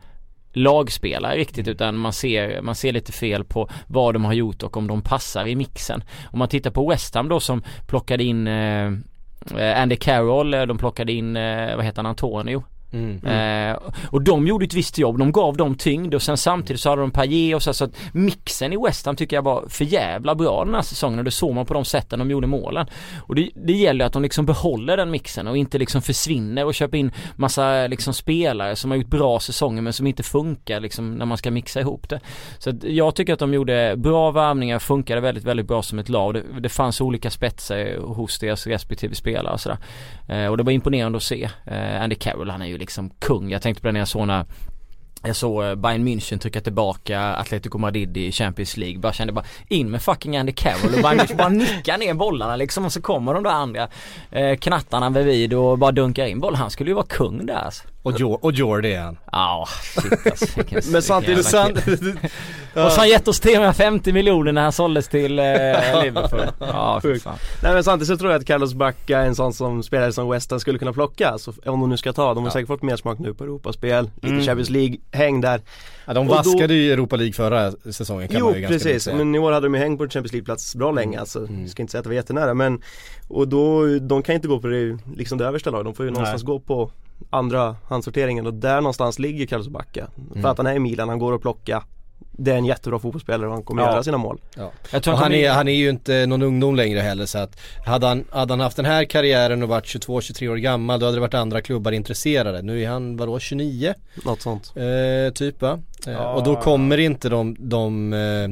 lagspelare riktigt utan man ser, man ser lite fel på vad de har gjort och om de passar i mixen. Om man tittar på West Ham då som plockade in eh, eh Andy Carroll, eh, de plockade in, eh, vad heter han, Antonio? Mm. Eh, och de gjorde ett visst jobb, de gav dem tyngd och sen samtidigt så hade de paille och så, så att mixen i West Ham tycker jag var för jävla bra den här säsongen och det såg man på de sätten de gjorde målen. Och det, det gäller att de liksom behåller den mixen och inte liksom försvinner och köper in massa liksom spelare som har gjort bra säsonger men som inte funkar liksom när man ska mixa ihop det. Så att jag tycker att de gjorde bra värvningar, funkade väldigt, väldigt bra som ett lag. Det, det fanns olika spetsar hos deras respektive spelare och sådär. Eh, och det var imponerande att se. Eh, Andy Carroll han är ju liksom kung. Jag tänkte på det när jag såg när jag såg eh, Bayern München trycka tillbaka Atletico Madrid i Champions League. Bara kände bara in med fucking Andy Carroll och Bayern München bara nickar ner bollarna liksom och så kommer de där andra eh, knattarna bredvid och bara dunkar in bollen. Han skulle ju vara kung där alltså. Och, jo, och Jordi är han. Ja, shit alltså. Vilken- Men samtidigt. Och så har han gett oss 350 miljoner när han såldes till eh, Liverpool. Ja, fan. Nej men samtidigt så tror jag att Carlos Bacca är en sån som spelare som West Ham skulle kunna plocka, så om de nu ska ta, de har säkert fått mer smak nu på Europaspel, lite Mm. Champions League, häng där Ja, de Och då- vaskade ju Europa League förra säsongen kan Jo man ju ganska precis, säga. men i år hade de ju hängt på Champions League-plats bra länge alltså. Jag ska inte säga att det var jättenära men Och då, de kan inte gå på det, liksom det översta laget, de får ju någonstans gå på andra handsorteringen och där någonstans ligger Carlos Bacca. Mm. För att han är i Milan, han går att plocka Det är en jättebra fotbollsspelare och han kommer Ja. göra sina mål. Ja. Jag tror Och han är, han är ju inte någon ungdom längre heller så att hade han, hade han haft den här karriären och varit 22-23 år gammal då hade det varit andra klubbar intresserade. Nu är han vadå 29? Något sånt. Eh, typ va? Eh, Ja. Och då kommer inte de, de eh,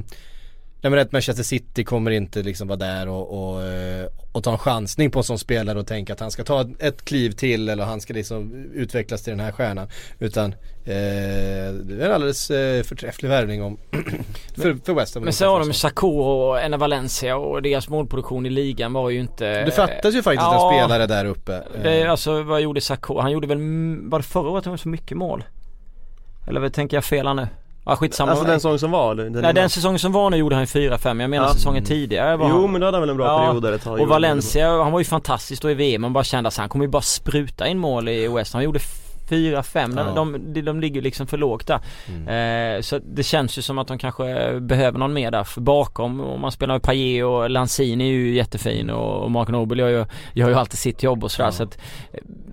Nej men rätt Manchester City kommer inte liksom vara där och, och, eh, och ta en chansning på en sån spelare och tänka att han ska ta ett kliv till eller han ska liksom utvecklas till den här stjärnan. Utan eh, det är en alldeles eh, förträfflig värvning om för, för West Ham. Men så har de Sakho och Enna Valencia och deras målproduktion i ligan var ju inte Det fattas ju faktiskt Ja. en spelare där uppe. Det, alltså vad gjorde Sakho? Han gjorde väl, var det förra året han gjorde så mycket mål? Eller tänker jag fel här nu? Ja skitsamma. Alltså den säsongen som var? eller Den Nej den säsongen som var nu gjorde han ju 4-5, jag menar Ja. säsongen tidigare var Jo han... men då hade han väl en bra Ja, period där ett tag. Och Valencia, han var ju fantastisk då i VM, man bara kände att han kommer ju bara spruta in mål i West Ham. Han gjorde 4-5, Ja. de, de, de ligger liksom för lågt där. Mm. Eh, så det känns ju som att de kanske behöver någon mer där för bakom. Om man spelar med Payet och Lanzini är ju jättefin och, och Mark Noble gör ju, gör ju alltid sitt jobb och sådär. Ja. Så att,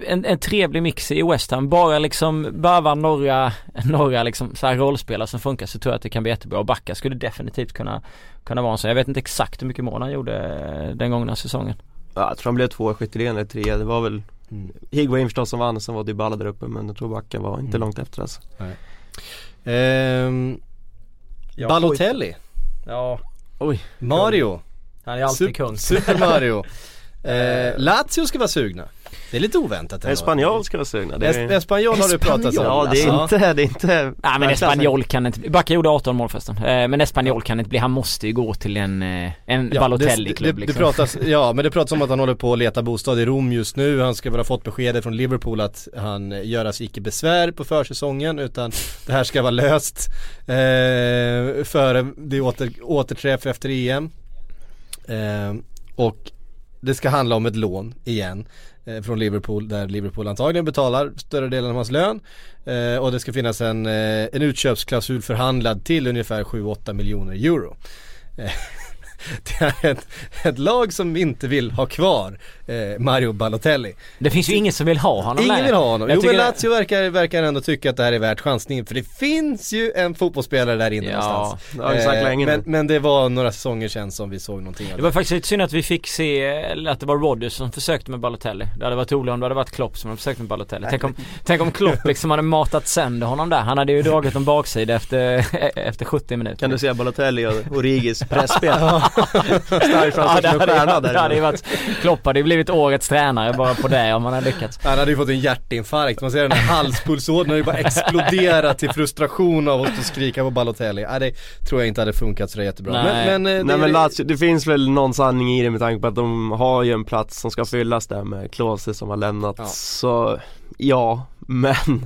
en, en trevlig mix i West Ham. Bara liksom behöva några, några liksom så här rollspelare som funkar så tror jag att det kan bli jättebra. Och Backa skulle definitivt kunna, kunna vara en sån. Jag vet inte exakt hur mycket mål han gjorde den gångna säsongen. Ja, jag tror han blev tvåa, skytteligan eller trea. Det var väl Mm. Higuain förstås som vann sen var Dybala där uppe men jag tror Backa var inte Mm. långt efter alltså. ehm, Ja, Balotelli, Ja, Mario, han är alltid Sup- kung. Super Mario. Eh, Lazio ska vara sugna. Det är lite oväntat ändå. Espanol ska vara sugna. Det är... Espanol har du pratat om. Ja det är alltså. inte, det är inte Nej men. Espanyol kan inte, Backa gjorde 18 mål förresten. Eh, men Espanyol kan inte bli, han måste ju gå till en, eh, en Ja, Balotelli-klubb det, det, liksom. det pratas, ja men det pratas om att han håller på att leta bostad i Rom just nu. Han ska väl ha fått beskedet från Liverpool att han eh, göras icke besvär på försäsongen utan det här ska vara löst eh, före det åter, återträff efter EM. Eh, och det ska handla om ett lån igen eh, från Liverpool där Liverpool antagligen betalar större delen av hans lön eh, och det ska finnas en, eh, en utköpsklausul förhandlad till ungefär 7-8 miljoner euro. Eh, Eh, Det är ett, ett lag som inte vill ha kvar eh, Mario Balotelli. Det finns ju ingen som vill ha honom Ingen vill ha honom. Jag Jo men Lazio verkar, verkar ändå tycka att det här är värt chansningen för det finns ju en fotbollsspelare där inne Ja, någonstans. det har vi sagt länge men, men det var några säsonger sedan som vi såg någonting av Det det. var faktiskt lite synd att vi fick se, eller att det var Rodgers som försökte med Balotelli. Det hade varit roligare om det hade varit Klopp som hade försökt med Balotelli. Tänk om, tänk om Klopp liksom hade matat sönder honom där. Han hade ju dragit en baksida efter, efter 70 minuter. Kan du se Balotelli och Origis presspel? Ja, som en hade, stjärna det hade ju där. varit, Klopp hade ju blivit årets tränare bara på det om han hade lyckats. Han hade ju fått en hjärtinfarkt, man ser den här halspulsådern har ju bara exploderat till frustration av att skrika på Balotelli. Ja, det tror jag inte hade funkat så jättebra. Nej. Men, men, eh, Nej det- men Lazio, det finns väl någon sanning i det med tanke på att de har ju en plats som ska fyllas där med Klose som har lämnat Ja. Så ja, men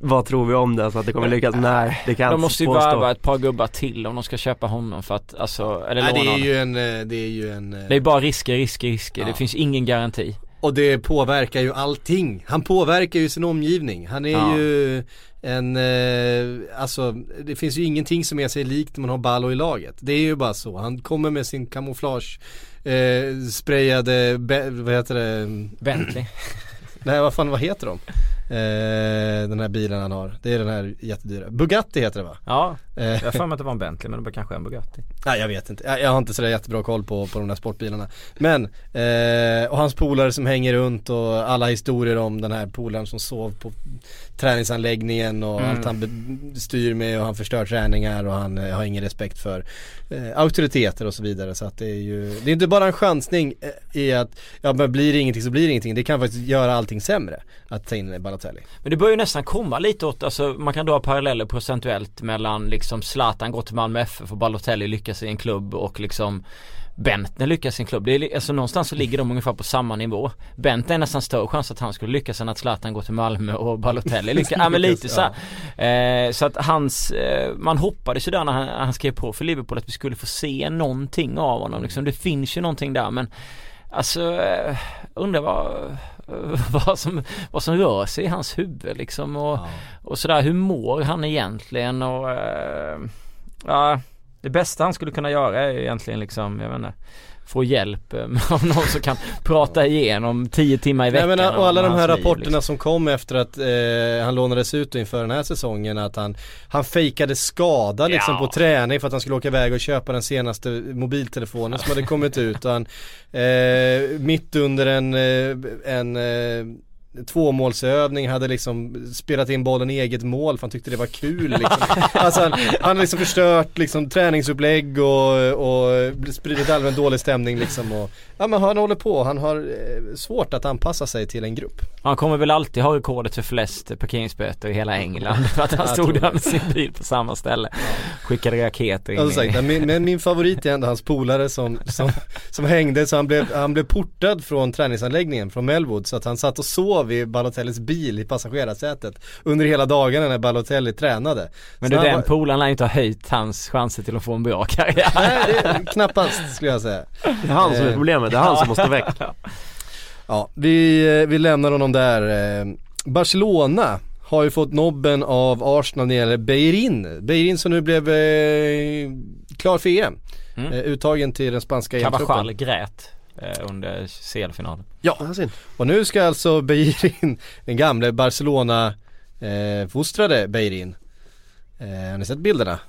vad tror vi om det? Så att det kommer lyckas? Nej, det kan jag De måste ju värva ett par gubbar till om de ska köpa honom för att, alltså, eller Nej, låna det är ju en, eh, det är ju en eh, Det är bara risker, risker, risker. Ja. Det finns ingen garanti. Och det påverkar ju allting. Han påverkar ju sin omgivning. Han är Ja. ju en, eh, alltså det finns ju ingenting som är sig likt när man har Ballo i laget. Det är ju bara så. Han kommer med sin kamouflage eh, sprayade, be, vad heter det? Bentley. Nej vad fan vad heter de? Eh, den här bilen han har. Det är den här jättedyra. Bugatti heter det va? Ja, Eh, jag har för mig att det var en Bentley men det var kanske en Bugatti. Nej jag vet inte, jag, jag har inte sådär jättebra koll på, på de där sportbilarna Men, eh, och hans polare som hänger runt och alla historier om den här polaren som sov på träningsanläggningen och Mm. allt han styr med och han förstör träningar och han eh, har ingen respekt för eh, auktoriteter och så vidare så att det är ju Det är inte bara en chansning eh, i att, ja men blir det ingenting så blir det ingenting Det kan faktiskt göra allting sämre att ta in Balotelli Men det börjar ju nästan komma lite åt, alltså man kan dra paralleller procentuellt mellan liksom Zlatan går till Malmö FF och Balotelli lyckas i en klubb och liksom Bentner lyckas i en klubb. Det är, alltså någonstans så ligger de ungefär på samma nivå. Bentner är nästan större chans att han skulle lyckas än att Zlatan går till Malmö och Balotelli lyckas. ja men lite så eh, Så att hans, eh, man hoppades ju där när han, han skrev på för Liverpool att vi skulle få se någonting av honom liksom. Det finns ju någonting där men Alltså, eh, undrar vad, vad, som, vad som rör sig i hans huvud liksom och, och sådär. Hur mår han egentligen? Och eh, ja, det bästa han skulle kunna göra är egentligen liksom, jag vet inte få hjälp eh, av någon som kan prata igenom tio timmar i Nej veckan men och alla de här rapporterna liksom. som kom efter att eh, han lånades ut inför den här säsongen att han Han fejkade skada liksom Ja. på träning för att han skulle åka iväg och köpa den senaste mobiltelefonen som hade kommit ut och han eh, Mitt under en, eh, en eh, tvåmålsövning hade liksom spelat in bollen i eget mål för han tyckte det var kul liksom. Alltså han, han hade liksom förstört liksom träningsupplägg och, och spridit allmän dålig stämning liksom och Ja men han håller på, han har eh, svårt att anpassa sig till en grupp. Han kommer väl alltid ha rekordet för flest parkeringsböter i hela England för att han stod där med sin bil på samma ställe. Skickade raketer in som sagt, min, men min favorit är ändå hans polare som, som, som hängde så han blev, han blev portad från träningsanläggningen från Melwood så att han satt och sov i Balotellis bil i passagerarsätet under hela dagarna när Balotelli tränade. Men du den var- polaren lär ju inte ha höjt hans chanser till att få en bra karriär Nej, det, knappast skulle jag säga. Det är han som är Eh, problemet, det är han som måste väck. Ja, vi, eh, vi lämnar honom där. Eh, Barcelona har ju fått nobben av Arsenal när det gäller Beirin. Beirin som nu blev eh, klar för EM. Mm. Eh, uttagen till den spanska EM-truppen. grät under CL-finalen Ja, och nu ska alltså Beirin, den gamle Barcelona eh, fostrade Beirin. Eh, har ni sett bilderna?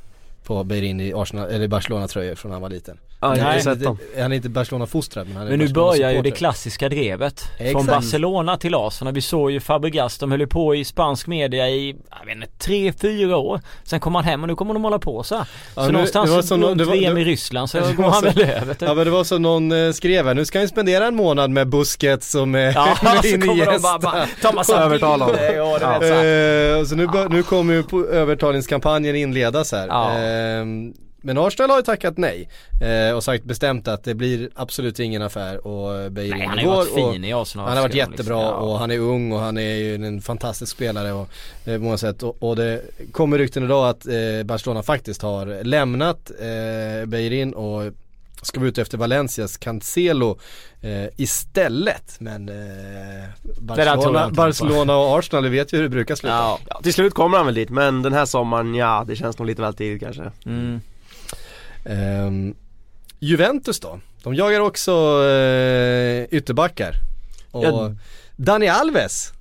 På Beirin i Arsenal, eller Barcelona tröjor från när han var liten. Ja, jag har Nej. inte sett dem. Han är inte Barcelona fostrad men han är Men nu börjar ju det klassiska drevet Från Exakt. Barcelona till Arsenal. Vi såg ju Fabregas, de höll på i spansk media i, jag vet inte, tre, fyra år. Sen kom han hem och nu kommer de hålla på så här. Ja, Så nu- någonstans det som runt det var- VM det- i Ryssland så Ja, det går var han väl över typ. Ja men det var som någon eh, skrev här, nu ska han spendera en månad med Busquets och med, Ja, med så kommer de Iniesta. bara, bara ta massa Övertala honom. bilder och du vet så här. Eh, så nu, nu kommer ju övertalningskampanjen inledas här. Ja. Ehm, men Arsenal har ju tackat nej eh, och sagt bestämt att det blir absolut ingen affär och Beirin Nej han har varit och- fin i Arsenal. Han har varit de jättebra liksom- ja. och han är ung och han är ju en fantastisk spelare och, eh, på många sätt och, och det kommer rykten idag att eh, Barcelona faktiskt har lämnat eh, Beirin och ska vara ute efter Valencias Cancelo eh, istället. Men eh, Barcelona, Barcelona och Arsenal, vi vet ju hur det brukar sluta. Ja, till slut kommer han väl dit men den här sommaren, ja det känns nog lite väl tidigt kanske. Mm. Ehm, Juventus då? De jagar också eh, ytterbackar. Och Ja. Dani Alves.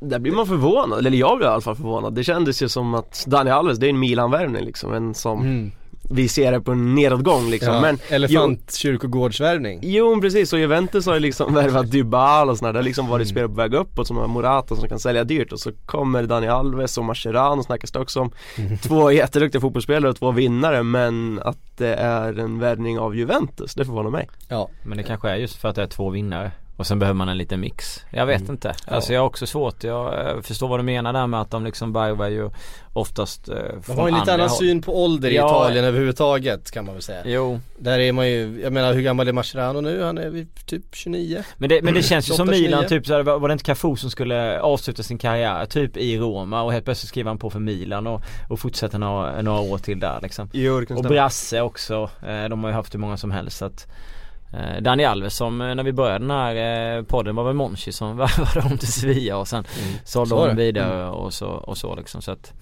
Där blir man förvånad, eller jag blev i alla fall förvånad. Det kändes ju som att Dani Alves, det är en Milan-värvning liksom. En som Mm. Vi ser det på en nedåtgång liksom. Ja, men, Elefantkyrkogårdsvärvning. Jo, jo precis, och Juventus har ju liksom värvat Dybala och sådär. Det har liksom Mm. varit spelare på väg uppåt som har Morata som kan sälja dyrt och så kommer Dani Alves och Mascherano snackas det också om. Mm. Två jätteduktiga fotbollsspelare och två vinnare men att det är en värvning av Juventus, det förvånar mig. Ja. Men det kanske är just för att det är två vinnare och sen behöver man en liten mix. Jag vet Mm. inte. Alltså jag har också svårt. Jag eh, förstår vad du menar där med att de liksom värvar ju oftast eh, De från har ju lite annan håll. syn på ålder i Ja. Italien överhuvudtaget kan man väl säga. Jo. Där är man ju, jag menar hur gammal är Mascherano nu? Han är typ 29? Men det, men det känns ju som 28, Milan 29. typ såhär, var var det inte Cafu som skulle avsluta sin karriär typ i Roma och helt plötsligt skriver han på för Milan och, och fortsätter några, några år till där liksom. Jo, det kan Och. Brasse också, eh, de har ju haft hur många som helst så att Dani Alves som eh, när vi började den här eh, podden var väl Monchi som värvade dem till Sevilla och sen sålde Så honom vidare och så, och så liksom så att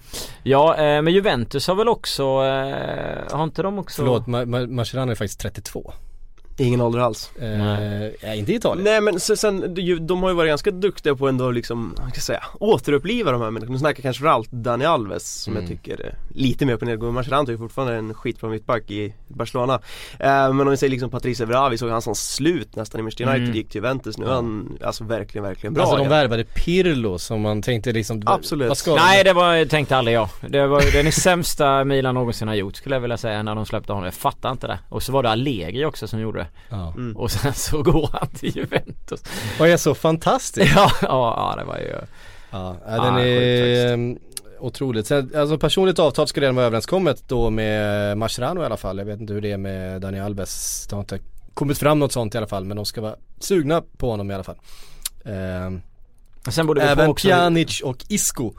Ja eh, men Juventus har väl också, eh, har inte de också Förlåt, Ma- Ma- Mascherano är faktiskt 32. Ingen ålder alls. Eh, nej. inte i Italien. Nej men sen, de har ju varit ganska duktiga på ändå liksom, vad ska jag säga, återuppliva de här människorna. Nu snackar kanske framförallt Dani Alves som Mm. jag tycker är lite mer på nedgång. Mascherano är ju fortfarande en skitbra mittback i Barcelona. Eh, men om vi säger liksom Patrice Evra, vi såg han som slut nästan i Manchester United, Mm. gick till Juventus. Nu är han alltså verkligen, verkligen bra. Alltså de ja. värvade Pirlo som man tänkte liksom Absolut. Vad ska Nej det var, tänkte aldrig jag. Det var ju den sämsta Milan någonsin har gjort skulle jag vilja säga när de släppte honom. Jag fattar inte det. Och så var det Allegri också som gjorde det. Ja. Mm. Och sen så går han till Juventus. Och är så fantastisk. Ja, ja, ja det var ju Ja, Ja, den är um, otroligt. Sen, alltså personligt avtal ska redan vara överenskommet då med Mascherano i alla fall. Jag vet inte hur det är med Dani Alves. Det har inte kommit fram något sånt i alla fall men de ska vara sugna på honom i alla fall. Få även också- Pjanic och Isco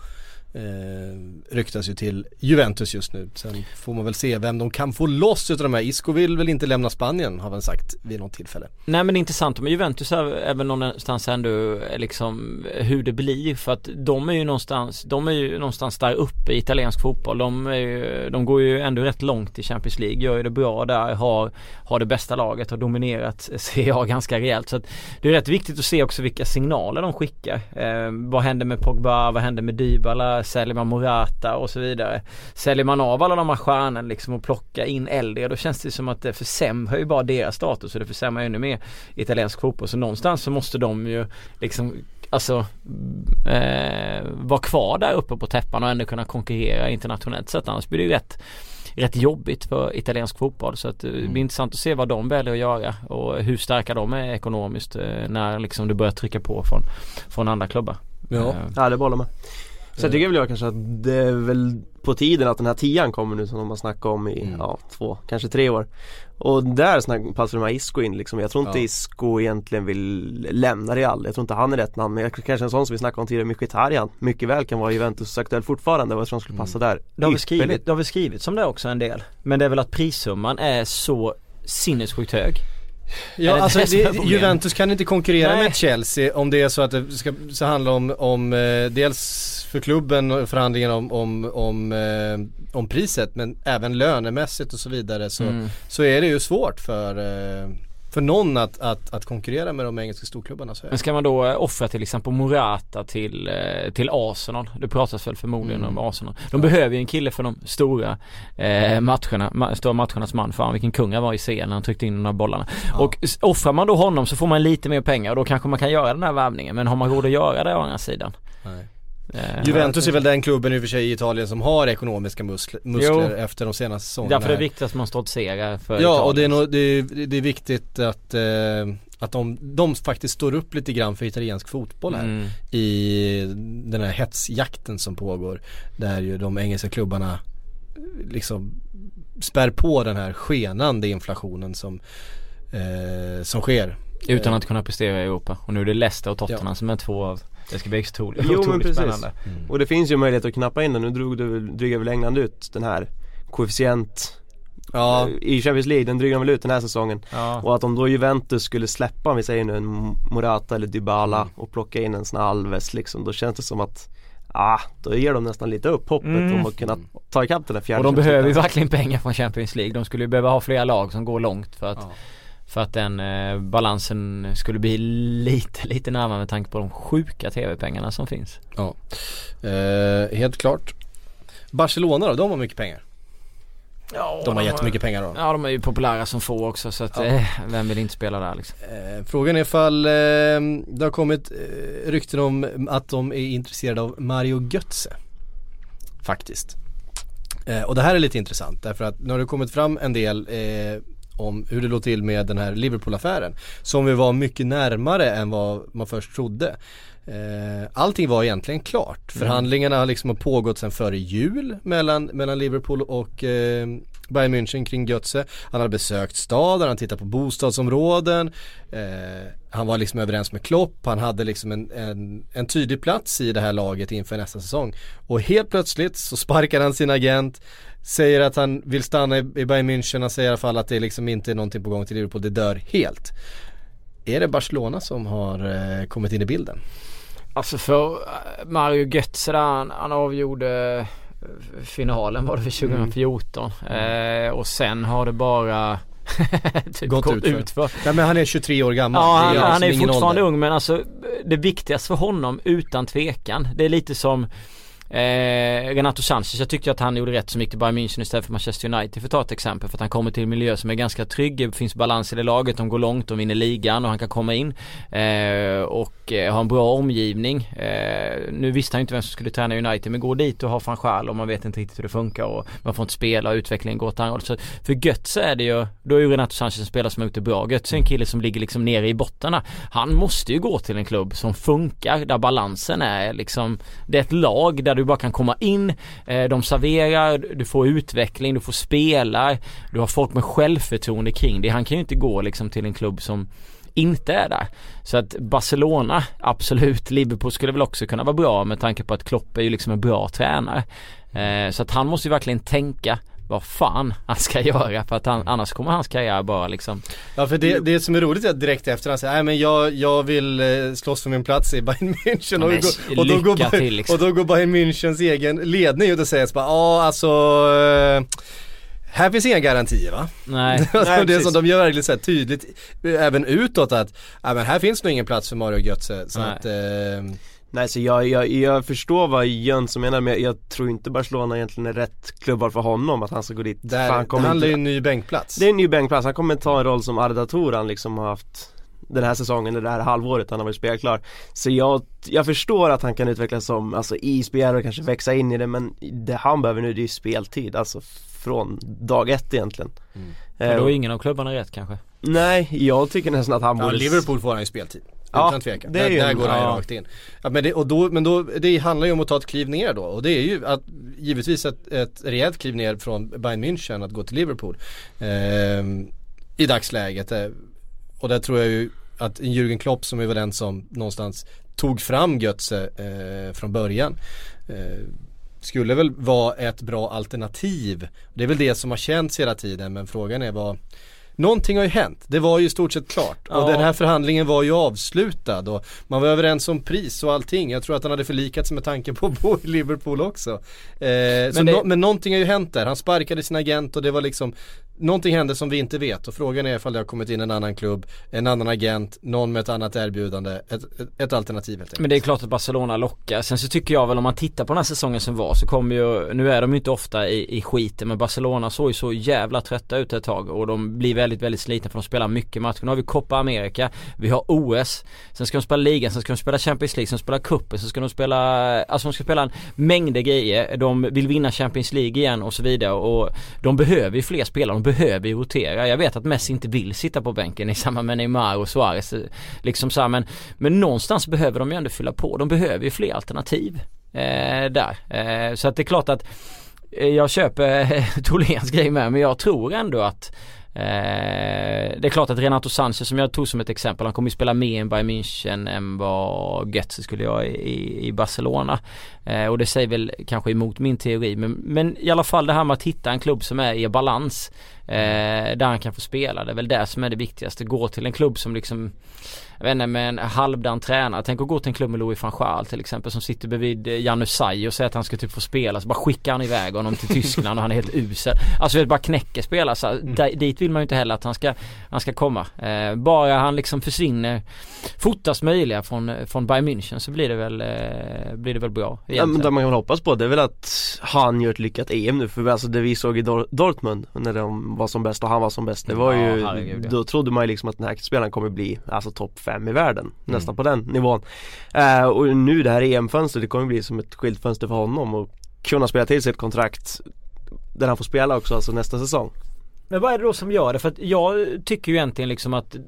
eh, ryktas ju till Juventus just nu. Sen får man väl se vem de kan få loss utav de här. Isco vill väl inte lämna Spanien har man sagt vid något tillfälle. Nej men det är intressant med Juventus är, är väl någonstans ändå eh, liksom hur det blir för att de är ju någonstans, de är ju någonstans där uppe i italiensk fotboll. De, är ju, de går ju ändå rätt långt i Champions League, gör ju det bra där, har, har det bästa laget, har dominerat CA ganska rejält. Så att det är rätt viktigt att se också vilka signaler de skickar. Eh, vad händer med Pogba, vad händer med Dybala, säljer man Morata och så vidare. Säljer man av alla de här stjärnorna liksom och plockar in äldre då känns det som att det försämrar ju bara deras status och det försämrar ännu mer italiensk fotboll. Så någonstans så måste de ju liksom Alltså eh, vara kvar där uppe på täppan och ändå kunna konkurrera internationellt sett annars blir det ju rätt rätt jobbigt för italiensk fotboll så att eh, det blir intressant att se vad de väljer att göra och hur starka de är ekonomiskt eh, när liksom det börjar trycka på från, från andra klubbar. Ja. Eh, Ja det bollar med. Sen tycker väl jag kanske att det är väl på tiden att den här tian kommer nu som de har snackat om i, Mm. ja, två, kanske tre år. Och där snack, passar de här Isco in liksom. Jag tror inte Ja. Isco egentligen vill lämna Real. Jag tror inte han är rätt namn. Men jag, kanske en sån som vi snackade om tidigare, Mkhitaryan. Mycket väl kan vara Juventus aktuell fortfarande. Jag tror han skulle passa där. Det har, vi skrivit, det har vi skrivit som det också en del. Men det är väl att prissumman är så sinnessjukt hög. Ja det alltså det? Juventus kan inte konkurrera Nej. med Chelsea om det är så att det ska så handla om, om eh, dels för klubben och förhandlingen om, om, om, eh, om priset men även lönemässigt och så vidare så, Mm. så är det ju svårt för, eh, för någon att, att, att konkurrera med de engelska storklubbarna. Så Men ska man då eh, offra till exempel Morata till, eh, till Arsenal? Det pratas väl förmodligen Mm. om Arsenal. De behöver ju en kille för de stora eh, matcherna, ma- stora matchernas man. Fan vilken kung han var i CL när han tryckte in de här bollarna. Och s- offrar man då honom så får man lite mer pengar och då kanske man kan göra den här värvningen. Men har man råd att göra det å andra sidan? Nej. Eh, Juventus är väl den klubben i och för sig i Italien som har ekonomiska muskler, muskler efter de senaste säsongerna. Därför är det viktigt att man stoltserar för Ja Italien. och det är, nog, det, är, det är viktigt att, eh, att de, de faktiskt står upp lite grann för italiensk fotboll här. Mm. I den här hetsjakten som pågår. Där ju de engelska klubbarna eh, liksom spär på den här skenande inflationen som, eh, som sker. Utan att kunna prestera i Europa. Och nu är det Leicester och Tottenham Ja. som är två av Det ska bli otroligt, Jo men precis. spännande. Och det finns ju möjlighet att knappa in den. Nu drog väl, drygar väl England ut den här koefficient Ja. i Champions League, den drygar de väl ut den här säsongen. Ja. Och att om då Juventus skulle släppa, om vi säger nu en Morata eller Dybala Mm. och plocka in en sån här Alves liksom, då känns det som att Ah, då ger de nästan lite upp hoppet Mm. om att kunna ta ikapp den där fjärde Och de behöver ju verkligen pengar från Champions League. De skulle ju behöva ha flera lag som går långt för att Ja. För att den eh, balansen skulle bli lite, lite närmare med tanke på de sjuka tv-pengarna som finns. Ja, eh, helt klart. Barcelona då, de har mycket pengar. Ja, De har jättemycket pengar då. Ja de är ju populära som få också så att Ja. eh, vem vill inte spela där liksom? Eh, frågan är ifall eh, det har kommit eh, rykten om att de är intresserade av Mario Götze. Faktiskt. Och det här är lite intressant därför att nu har det kommit fram en del om hur det låg till med den här Liverpool-affären. Som vi var mycket närmare än vad man först trodde. Eh, allting var egentligen klart. Förhandlingarna har liksom pågått sedan före jul mellan, mellan Liverpool och eh, Bayern München kring Götze. Han hade besökt staden, han tittade på bostadsområden. Eh, han var liksom överens med Klopp, han hade liksom en, en, en tydlig plats i det här laget inför nästa säsong. Och helt plötsligt så sparkar han sin agent, säger att han vill stanna i, Bayern München, han säger i alla fall att det liksom inte är någonting på gång till Liverpool, det dör helt. Är det Barcelona som har eh, kommit in i bilden? Alltså för eh, Mario Götze där, han, han avgjorde eh, finalen var det för 2014 eh, och sen har det bara typ Gått gått, utför. utför. Nej men han är 23 år gammal. Ja han, liksom han är ingen fortfarande ålder. ung men alltså det viktigaste för honom utan tvekan det är lite som Eh, Renato Sanchez, jag tyckte att han gjorde rätt som gick till Bayern München istället för Manchester United för att ta ett exempel. För att han kommer till en miljö som är ganska trygg, det finns balans i det laget, de går långt, de vinner ligan och han kan komma in. Eh, och eh, ha en bra omgivning. Eh, nu visste han ju inte vem som skulle träna United men gå dit och ha fan själ och man vet inte riktigt hur det funkar och man får inte spela och utvecklingen går åt andra hållet. Så för Götze är det ju, då är ju Renato Sanchez en spelare som har gjort det bra. Götze är en kille som ligger liksom nere i bottarna. Han måste ju gå till en klubb som funkar, där balansen är liksom, det är ett lag där du bara kan komma in, eh, de serverar, du får utveckling, du får spela, du har folk med självförtroende kring dig. Han kan ju inte gå liksom till en klubb som inte är där. Så att Barcelona, absolut. Liverpool skulle väl också kunna vara bra med tanke på att Klopp är ju liksom en bra tränare. Eh, så att han måste ju verkligen tänka vad fan han ska göra för att han, annars kommer hans karriär bara liksom Ja för det, det som är roligt är att direkt efter han säger nej men jag, jag vill eh, slåss för min plats i Bayern München och, går, och, då går, Bayern- till, liksom. och då går Bayern Münchens egen ledning ut och säger så bara ja alltså eh, här finns inga garantier va? Nej, Alltså, Nej, det är precis. som de gör verkligen så här tydligt eh, även utåt att ja, men här finns nog ingen plats för Mario Götze så Nej. att eh, Nej så jag, jag, jag förstår vad Jönsson menar men jag, jag tror inte Barcelona egentligen är rätt klubbar för honom att han ska gå dit där, han det handlar ju om en ny bänkplats. Det är en ny bänkplats, han kommer ta en roll som Arda Turan liksom har haft den här säsongen, det här halvåret han har varit spelklar Så jag, jag förstår att han kan utvecklas som, alltså i spel och kanske växa in i det men det han behöver nu det är ju speltid, alltså från dag ett egentligen Men Eh, då är ingen av klubbarna rätt kanske. Nej, jag tycker nästan att han Ja, borde Liverpool får han ju speltid. Ja, Utan tvekan. det är där, ju där går han ju rakt in. Ja, men det, och då, men då, det handlar ju om att ta ett kliv ner då. Och det är ju att, givetvis ett, ett rejält kliv ner från Bayern München att gå till Liverpool. Ehm, I dagsläget. Eh, och där tror jag ju att en Jürgen Klopp som är väl den som någonstans tog fram Götze eh, från början. Eh, skulle väl vara ett bra alternativ. Det är väl det som har känts hela tiden men frågan är vad Någonting har ju hänt, det var ju i stort sett klart och Ja. den här förhandlingen var ju avslutad och man var överens om pris och allting. Jag tror att han hade förlikat sig med tanken på att bo i Liverpool också. Eh, men, det- nå- men någonting har ju hänt där, han sparkade sin agent och det var liksom Någonting hände som vi inte vet och frågan är ifall det har kommit in en annan klubb, en annan agent, någon med ett annat erbjudande, ett, ett, ett alternativ helt enkelt. Men det är klart att Barcelona lockar. Sen så tycker jag väl om man tittar på den här säsongen som var så kommer ju, nu är de ju inte ofta i, i skiten men Barcelona såg ju så jävla trötta ut ett tag och de blir väldigt, väldigt slitna för de spelar mycket matcher. Nu har vi Copa America, vi har OS, sen ska de spela ligan, sen ska de spela Champions League, sen spela cupen, sen ska de spela, alltså de ska spela en mängder grejer. De vill vinna Champions League igen och så vidare och de behöver ju fler spelare, de behöver ju rotera. Jag vet att Messi inte vill sitta på bänken i samband med Neymar och Suarez eh, liksom så här, men, men någonstans behöver de ju ändå fylla på. De behöver ju fler alternativ eh, där. Eh, så att det är klart att eh, jag köper eh, Tholéns grej med men jag tror ändå att Eh, det är klart att Renato Sanchez som jag tog som ett exempel, han kommer ju spela mer än Bayern München än vad Götze skulle göra i, i Barcelona. Eh, och det säger väl kanske emot min teori men, men i alla fall det här med att hitta en klubb som är i balans. Eh, där han kan få spela, det är väl det som är det viktigaste. Gå till en klubb som liksom jag vet inte med en halvdan tränare. Tänk att gå till en klubb med Louis van Gaal till exempel som sitter bredvid eh, Janus Sai och säger att han ska typ få spela. Så bara skickar han iväg honom till Tyskland och han är helt usel. Alltså det bara knäcker spelare. Så Mm. där- dit vill man ju inte heller att han ska, han ska komma. Eh, bara han liksom försvinner fortast möjliga från, från Bayern München så blir det väl, eh, blir det väl bra. Ja, men det man kan hoppas på det är väl att han gör ett lyckat EM nu för alltså det vi såg i Dor- Dortmund när de var som bäst och han var som bäst Det var Ja, ju, herregud, ja. då trodde man ju liksom att den här spelaren kommer bli alltså topp 5 i världen Mm. Nästan på den nivån eh, Och nu det här EM-fönstret det kommer bli som ett skyltfönster för honom och kunna spela till sig ett kontrakt Där han får spela också alltså nästa säsong Men vad är det då som gör det? För att jag tycker ju egentligen liksom att eh,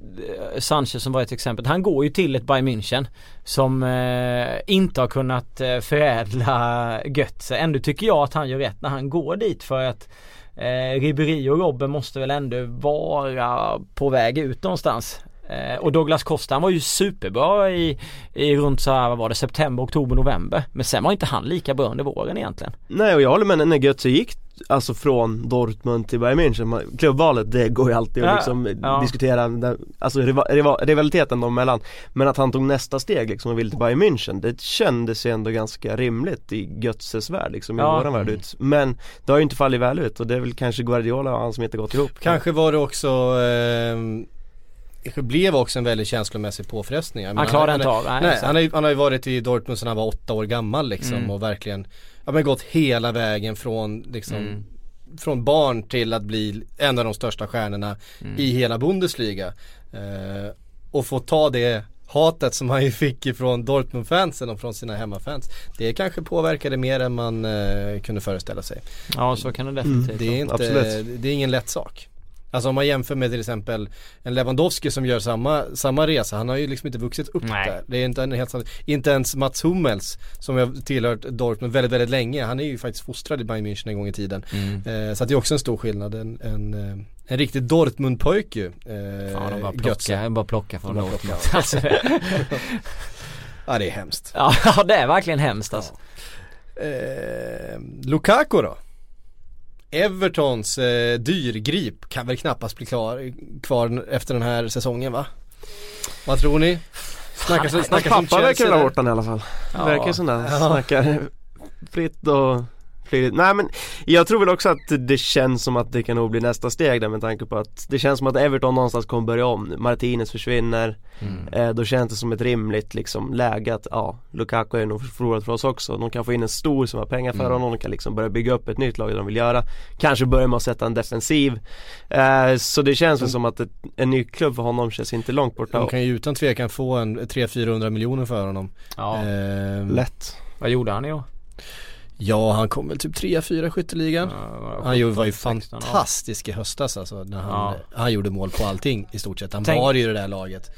Sanchez som var ett exempel, han går ju till ett Bayern München som eh, inte har kunnat eh, förädla Götze. Ändå tycker jag att han gör rätt när han går dit för att eh, Ribéry och Robben måste väl ändå vara på väg ut någonstans. Eh, och Douglas Costa han var ju superbra i, i runt så här, vad var det, september, oktober, november. Men sen var inte han lika bra under våren egentligen. Nej och jag håller med när Götze gick Alltså från Dortmund till Bayern München, klubbvalet det går ju alltid att Ja, liksom ja. diskutera den, Alltså riva, riva, rivaliteten dem emellan Men att han tog nästa steg liksom och ville till Bayern München Det kändes ju ändå ganska rimligt i Götzes värld liksom, i Ja. våran värld ut Men det har ju inte fallit väl ut och det är väl kanske Guardiola och han som inte gått ihop Kanske var det också ehm, det blev också en väldigt känslomässig påfrestning. Jag Han klarade inte av, nej, nej exakt. han, har ju, han har ju varit i Dortmund sedan han var åtta år gammal liksom Mm. och verkligen Ja men gått hela vägen från liksom Mm. Från barn till att bli en av de största stjärnorna Mm. i hela Bundesliga. Eh, och få ta det hatet som han ju fick ifrån Dortmund-fansen och från sina hemmafans. Det kanske påverkade mer än man eh, kunde föreställa sig. Ja så kan det definitivt Det är, inte, Absolut. det är ingen lätt sak. Alltså om man jämför med till exempel en Lewandowski som gör samma, samma resa. Han har ju liksom inte vuxit upp Nej. där. Det är inte, en helt, inte ens Mats Hummels som har tillhört Dortmund väldigt, väldigt länge. Han är ju faktiskt fostrad i Bayern München en gång i tiden. Mm. Eh, så det är också en stor skillnad. En, en, eh, en riktig Dortmund-pojke ju. Eh, Fan de bara plocka, bara plocka från Dortmund. Alltså, Ja det är hemskt. ja ja, det är verkligen hemskt alltså. Eh, Lukaku då? Evertons eh, dyrgrip kan väl knappast bli klar, kvar efter den här säsongen va? Vad tror ni? Snackas, Hans snackas om pappa verkar ha bort den i alla fall Ja. Verkar sån där, Ja. snackar fritt och flitigt. Nej men jag tror väl också att det känns som att det kan nog bli nästa steg där med tanke på att det känns som att Everton någonstans kommer börja om. Martinez försvinner. Mm. Eh, då känns det som ett rimligt liksom läge att ja, Lukaku är nog förlorad för oss också. De kan få in en stor summa pengar för Mm. honom, de kan liksom börja bygga upp ett nytt lag de vill göra. Kanske börja med att sätta en defensiv. Eh, så det känns väl som att ett, en ny klubb för honom känns inte långt borta. De kan ju utan tvekan få en 300-400 miljoner för honom. Ja. Ehm, Lätt. Vad gjorde han i år? Ja han kom väl typ 3-4 skytteligan. Ja, Han gjorde- var ju 17, 16, ja. fantastisk i höstas alltså när han, Ja. han gjorde mål på allting i stort sett. Han Tänk- var ju i det där laget.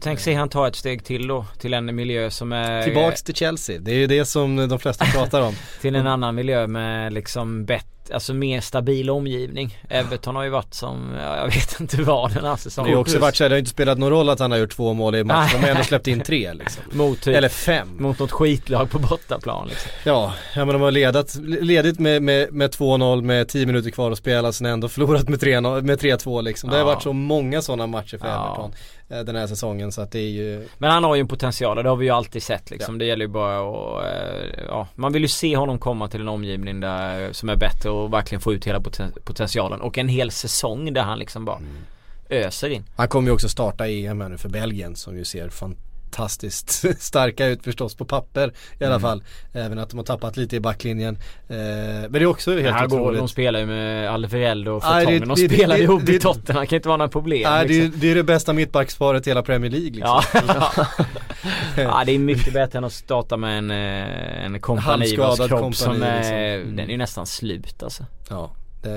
Tänk sig han ta ett steg till då till en miljö som är Tillbaks till Chelsea, det är ju det som de flesta pratar om. till en annan miljö med liksom bättre, alltså mer stabil omgivning. Everton har ju varit som, ja, jag vet inte vad den här Det säsongen. har ju också varit så här, det har inte spelat någon roll att han har gjort två mål i matchen. De har ändå släppt in tre liksom. mot typ, Eller fem. mot något skitlag på bortaplan liksom. Ja, ja men de har ledat, ledigt med, med, med 2-0 med 10 minuter kvar att spela sen ändå förlorat med 3-0 med 3-2 liksom. Det har Ja. varit så många sådana matcher för Ja. Everton eh, den här säsongen så att det är ju Men han har ju en potential och det har vi ju alltid sett liksom. Det gäller ju bara att, eh, ja, man vill ju se honom komma till en omgivning där, som är bättre och verkligen få ut hela poten- potentialen. Och en hel säsong där han liksom bara öser in. Han kommer ju också starta EM här nu för Belgien som ju ser fantastiskt starka ut förstås på papper i alla Mm. fall. Även att de har tappat lite i backlinjen. Eh, men det är också helt här går, otroligt. de spelar ju med Alvareldo och det- Fortongen. De det- det- spelar det- ihop det- i Tottenham. Det kan inte vara några problem Nej, det, är, liksom. det är det bästa mittbacksparet i hela Premier League liksom. Ja. ja det är mycket bättre än att starta med en, eh, en kompani vars kropp som kompani, är, liksom. Den är ju nästan slut alltså. Ja, det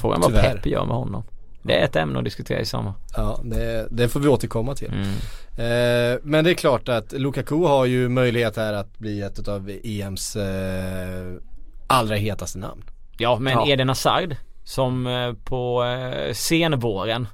Frågan vad. Pep gör med honom. Det är ett ämne att diskutera i sommar. Ja, det, det får vi återkomma till. Mm. Eh, men det är klart att Lukaku har ju möjlighet här att bli ett av EMs eh, allra hetaste namn. Ja men Ja. Eden Hazard som eh, på eh, senvåren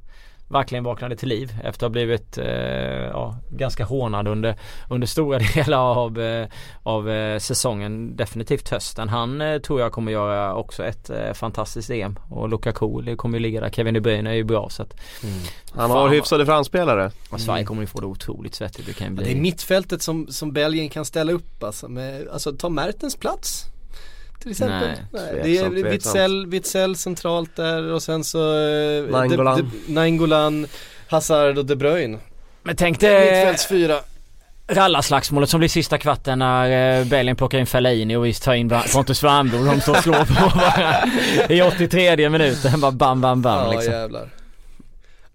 verkligen vaknade till liv efter att ha blivit eh, ja, ganska hånad under, under stora delar av, eh, av eh, säsongen. Definitivt hösten. Han eh, tror jag kommer göra också ett eh, fantastiskt EM och Lukaku det kommer ju ligga där. Kevin De Bruyne är ju bra så att Han har hyfsade framspelare. och Sverige kommer ju få det otroligt svettigt. Det kan ju Ja, bli det är mittfältet som, som Belgien kan ställa upp alltså, med, alltså ta Mertens plats till exempel. Nej, det är. Witzell, Witzell centralt där och sen så eh, Nainggolan. De, de, Nainggolan, Hazard och De Bruyne. Men tänk dig Mittfältsfyra. rallarslagsmålet som blir sista kvarten när eh, Belgien plockar in Fellaini och visst tar in Pontus Wernbloom och de står och slår på varandra i 83 minuten. Bara bam bam bam Ja liksom. jävlar.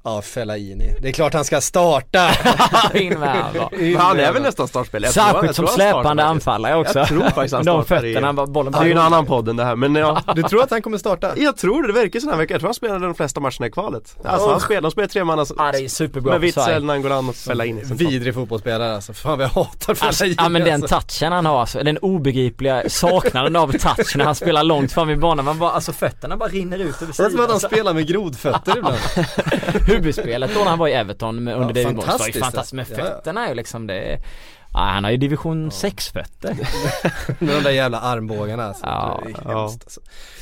Ja Fellaini. Det är klart han ska starta. In med han bara. Men han är väl nästan startspelare? Särskilt som släpande anfallare också. Jag tror faktiskt han De startar i- fötterna, bollen Det är ju en annan podd än det här men ja, Du tror att han kommer starta? jag tror det, det verkar sån här vecka. Jag tror han spelade de flesta matcherna i kvalet. Alltså han spelar, de spelar tre man alltså, Ja det är superbra med. Witzel, Nangolan och Fellaini. Vidrig fotbollsspelare alltså. Fan vad jag hatar Alltså, Fellaini. ja men den alltså. touchen han har alltså, den obegripliga saknaden av touch när han spelar långt fram i banan. Man bara, alltså fötterna bara rinner ut över Det är som att han sidan. spelar med grodfötter ibland. Huvudspelet då när han var i Everton med, under Ja, David Moyes var ju fantastiskt, ja, ja. fötterna är ju liksom det Ja, han har ju division 6 fötter. Med de där jävla armbågarna alltså. Ja, det är ja. hemskt alltså.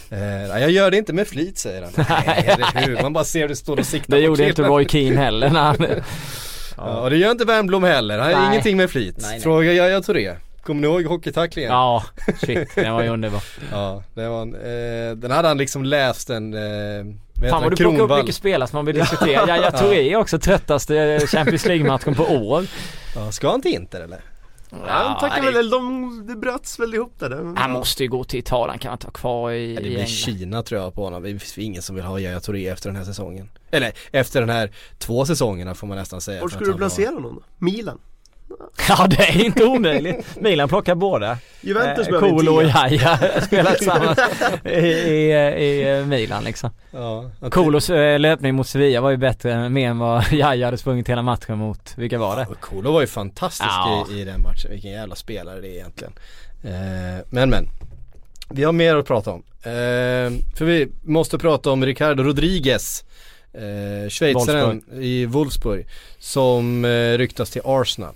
Eh, jag gör det inte med flit säger han. Nej, eller hur? Man bara ser det står och siktar Det gjorde inte. Roy Keane heller när han... Ja, och det gör inte Wernbloom heller. Han har ingenting med flit. Nej, nej. Fråga Yahya Touré. Kommer ni ihåg hockeytacklingen? Ja, shit, den var ju underbar. Ja, det var en, eh, den hade han liksom läst en, eh, heter Fan vad du plockar upp mycket spelare som man vill diskutera. Ja, jag Touré är också tröttaste Champions League-matchen på år. Ja, ska han till Inter eller? Han tackar det- väl, de, det bröts väl ihop där. Det- Han måste ju gå till Italien, kan han inte vara kvar i, Ja, det i blir England? Kina tror jag på honom. Det finns ingen som vill ha Yahya Touré efter den här säsongen. Eller efter den här två säsongerna får man nästan säga. För skulle du var- placera honom då? Milan? Ja det är inte omöjligt. Milan plockar båda. Juventus eh, Kolo och. Jaja spelar tillsammans i, i, i eh, Milan liksom. Ja, Kolos eh, löpning mot Sevilla var ju bättre mer än vad Jaja hade sprungit hela matchen mot, vilka var det? Och Kolo var ju fantastisk Ja. i, i den matchen. Vilken jävla spelare det är egentligen. Eh, men men. Vi har mer att prata om. Eh, för vi måste prata om Ricardo Rodriguez. Eh, Schweizaren i Wolfsburg. Som eh, ryktas till Arsenal.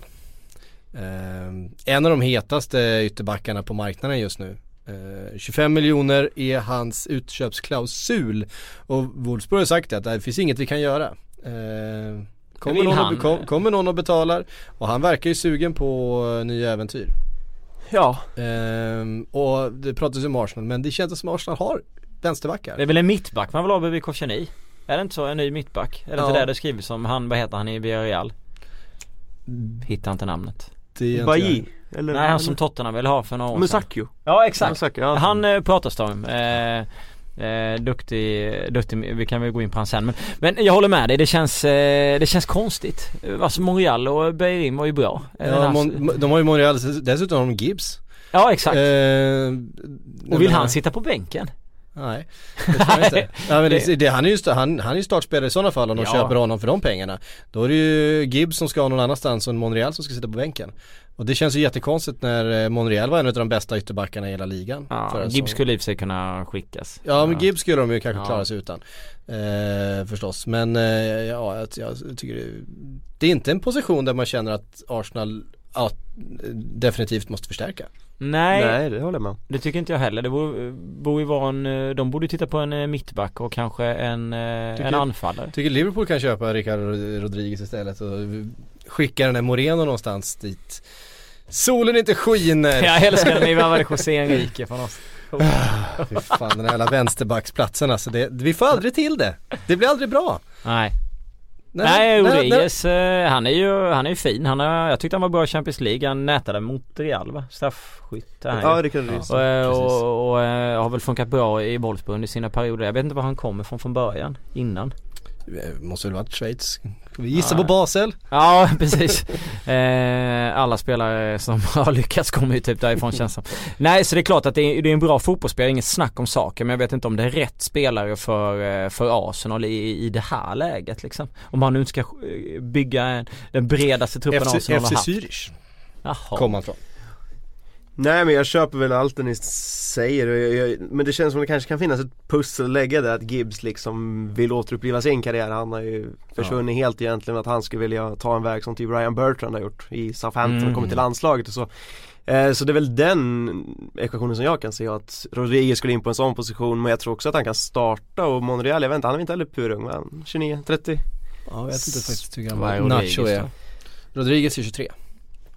Eh, en av de hetaste ytterbackarna på marknaden just nu. Eh, 25 miljoner är hans utköpsklausul. Och Wolfsburg har sagt att det finns inget vi kan göra. Eh, kommer, någon och, kom, kommer någon och betalar och han verkar ju sugen på nya äventyr. Ja, Ehm, och det pratas ju om Arsenal men det känns som Arsenal har vänsterbackar. Det är väl en mittback man vill ha bredvid Koscielny? Är det inte så? En ny mittback? Är det Ja. inte det det skrivs om? Han, vad heter han i Villarreal? Hittar inte namnet. Är inte Bailly? Eller? Nej han som Tottenham vill ha för några år sedan. Musakio? Ja exakt. Musakio, ja. Han eh, pratas det om. Eh, eh, duktig, duktig, vi kan väl gå in på han sen men, men jag håller med dig, det känns, eh, det känns konstigt. Alltså Monreal och Beirin var ju bra. Eh, Ja, Mon- de har ju Monreal, dessutom har de Gibbs. ja exakt. Eh, och vill han sitta på bänken? Nej, det tror jag inte. ja, men det, Det- det, han, är ju, sta- han, han är ju startspelare i sådana fall om de Ja. köper honom för de pengarna. Då är det ju Gibbs som ska någon annanstans och Monreal som ska sitta på bänken. Och det känns ju jättekonstigt när eh, Monreal var en av de bästa ytterbackarna i hela ligan. Ja, Gibbs skulle i och för sig kunna skickas. Ja men Gibbs skulle de ju kanske Ja. klara sig utan. Eh, förstås. Men eh, ja, jag, jag tycker det, det är inte en position där man känner att Arsenal ja, definitivt måste förstärka. Nej, Nej, det håller jag med det tycker inte jag heller. Det borde, borde vara en, eh, de borde titta på en eh, mittback och kanske en, eh, Tycker- en anfallare. Tycker Liverpool kan köpa Ricardo Rodriguez istället och skicka den där Moreno någonstans dit. Solen inte skiner. Jag älskar när ni värvade José Enrique från oss. Fy fan den här jävla vänsterbacksplatsen alltså. Det, vi får aldrig till det. Det blir aldrig bra. Nej. Nej, Rodriguez, eh, han är ju, han är ju fin. Han har, jag tyckte han var bra i Champions League. Han nätade mot Real va? Straffskytt är han Ja, ju. Rickard Rys. Och, eh, Precis. och, och eh, har väl funkat bra i Wolfsburg under sina perioder. Jag vet inte var han kommer från från början, innan. Eh, Måste väl varit Schweiz. Vi gissar Ja. på Basel. Ja, precis. Eh, alla spelare som har lyckats kommer ju typ därifrån känns som. Nej, så det är klart att det är, det är en bra fotbollsspelare, inget snack om saken. Men jag vet inte om det är rätt spelare för, eh, för Arsenal i, i det här läget liksom. Om han nu inte ska eh, bygga en, den bredaste truppen FC, Arsenal har FC haft. Zürich Jaha. kom han från. Nej men jag köper väl allt det ni säger jag, jag, Men det känns som det kanske kan finnas ett pussel att lägga där att Gibbs liksom vill återuppliva sin karriär Han har ju försvunnit helt egentligen att han skulle vilja ta en väg som typ Ryan Bertrand har gjort i Southampton Mm. och kommit till landslaget och så Eh, Så det är väl den ekvationen som jag kan se att Rodriguez skulle in på en sån position men jag tror också att han kan starta och Monreal, jag vet inte, han är inte heller purung va? 29, 30? Ja, jag vet inte faktiskt hur gammal Rodriguez Nacho är. Rodriguez är 23.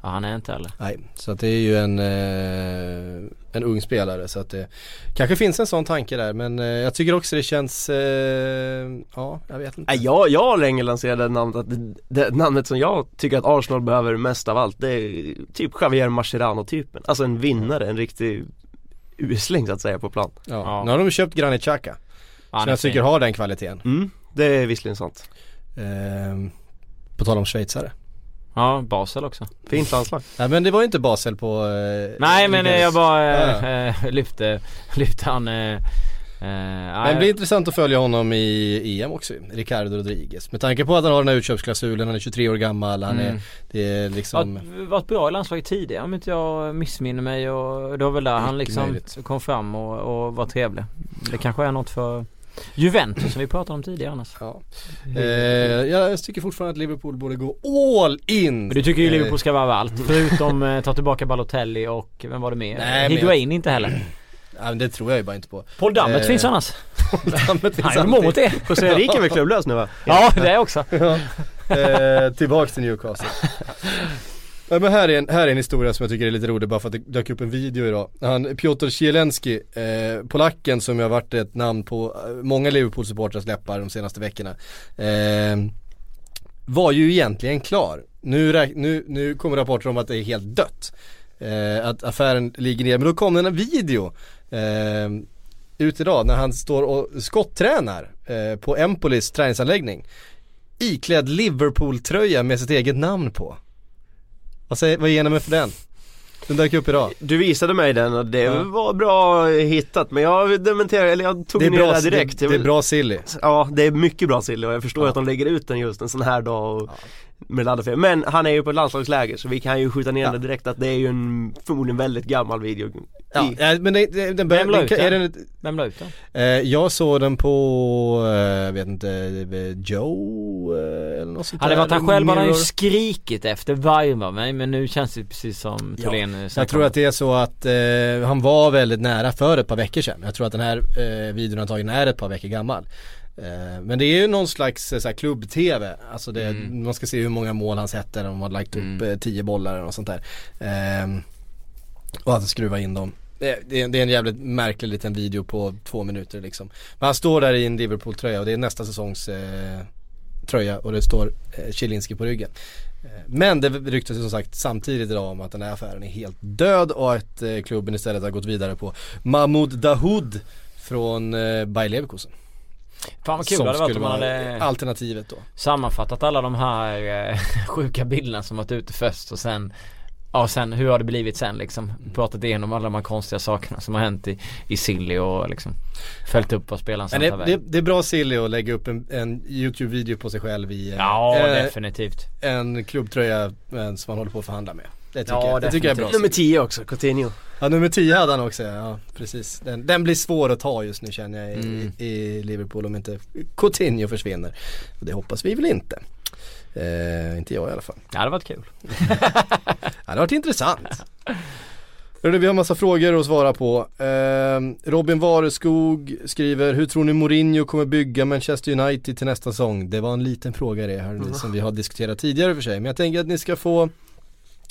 Ja, han är inte heller. Nej, så att det är ju en, eh, en ung spelare så att det kanske finns en sån tanke där men eh, jag tycker också det känns, eh, ja jag vet inte. Nej, jag, jag har länge lanserat det namnet, att det, det namnet som jag tycker att Arsenal behöver mest av allt Det är typ Javier Mascherano-typen Alltså en vinnare, en riktig usling så att säga på plan Ja. Nu har de köpt Granit Xhaka. Han som jag tycker fin. har den kvaliteten. Mm, det är visserligen sant Ehm, på tal om schweizare. Ja, Basel också. Fint landslag Nej men det var ju inte Basel på eh, Nej men ligans- jag bara Ja. eh, eh, lyfte, lyfte han eh, eh, Men det blir intressant att följa honom i EM också Ricardo Rodriguez. Med tanke på att han har den här utköpsklausulen, han är 23 år gammal, han Mm. är, det är liksom Varit, varit bra i landslaget tidigare om inte jag missminner mig och det var väl där han liksom möjligt. kom fram och, och var trevlig. Det kanske är något för Juventus som vi pratade om tidigare annars. Ja. Eh, jag tycker fortfarande att Liverpool borde gå all in. Men du tycker ju Eh, Liverpool ska vara allt förutom eh, ta tillbaka Balotelli och vem var det mer? Nej, Higuain inte heller. Ja, men det tror jag ju bara inte på. Paul Dammet Eh, finns annars. Dammet finns Han gjorde mål mot det. José Enrique är väl klubblös nu va? Ja det också. Ja. Eh, tillbaks till Newcastle. Ja, men här är, en, här är en historia som jag tycker är lite rolig bara för att det dök upp en video idag. Han, Piotr Zielenski, eh, polacken som ju har varit ett namn på eh, många Liverpool-supportrars läppar de senaste veckorna. Eh, var ju egentligen klar. Nu, nu, nu kommer rapporter om att det är helt dött. Eh, att affären ligger ner. Men då kom det en video eh, ut idag när han står och skottränar eh, på Empolis träningsanläggning. Iklädd Liverpool-tröja med sitt eget namn på. Vad, säger, vad ger ni mig för den? Den dök upp idag. Du visade mig den och det Ja. var bra hittat men jag dementerar, eller jag tog Det ner bra, det här direkt det, det är bra silly. Ja det är mycket bra sill och jag förstår Ja. att de lägger ut den just en sån här dag och med laddefel. Men han är ju på ett landslagsläger så vi kan ju skjuta ner Ja. det direkt att det är ju en förmodligen väldigt gammal video Ja, I- ja, men det, det, den börjar, Vem la ut den? den? Vem la ut den? Eh, jag såg den på, eh, jag vet inte, eh, Joe eh, eller något sånt Hade det varit han själv hade han ju skrikit efter varva mig men nu känns det precis som Ja, Tholén eh, Jag tror att det är så att eh, han var väldigt nära för ett par veckor sedan. Jag tror att den här eh, videon antagligen är ett par veckor gammal. Eh, men det är ju någon slags eh, så här, klubb-tv. Alltså det, Mm. man ska se hur många mål han sätter, om han har lagt upp Mm. eh, tio bollar något sånt där. Eh, och att han skruvar in dem. Det, är- det är en jävligt märklig liten video på två minuter liksom. Men han står där i en Liverpool-tröja och det är nästa säsongs eh, tröja och det står eh, Zielinski på ryggen. Men det ryktas ju som sagt samtidigt idag om att den här affären är helt död och att eh, klubben istället har gått vidare på Mahmoud Dahoud från eh, Bayer Leverkusen. Fan vad kul Som det hade varit om man hade alternativet då. sammanfattat alla de här eh, sjuka bilderna som varit ute först och sen Ja sen hur har det blivit sen liksom? Pratat igenom alla de här konstiga sakerna som har hänt i, i Silly och liksom Följt upp vad spelaren sen tar det, det, det är bra silly att lägga upp en, en YouTube-video på sig själv i eh, Ja eh, definitivt en klubbtröja eh, som man håller på att förhandla med. Det tycker, Ja, jag, det tycker jag är bra. Nummer 10 också, Coutinho Ja nummer 10 hade han också ja, precis. Den, den blir svår att ta just nu känner jag i, Mm. i Liverpool om inte Coutinho försvinner. Och det hoppas vi väl inte. Eh, inte jag i alla fall. Det hade varit kul Det hade varit intressant. Vi har massa frågor att svara på. Eh, Robin Vareskog skriver, hur tror ni Mourinho kommer bygga Manchester United till nästa säsong? Det var en liten fråga det hörni, som vi har diskuterat tidigare för sig. Men jag tänker att ni ska få,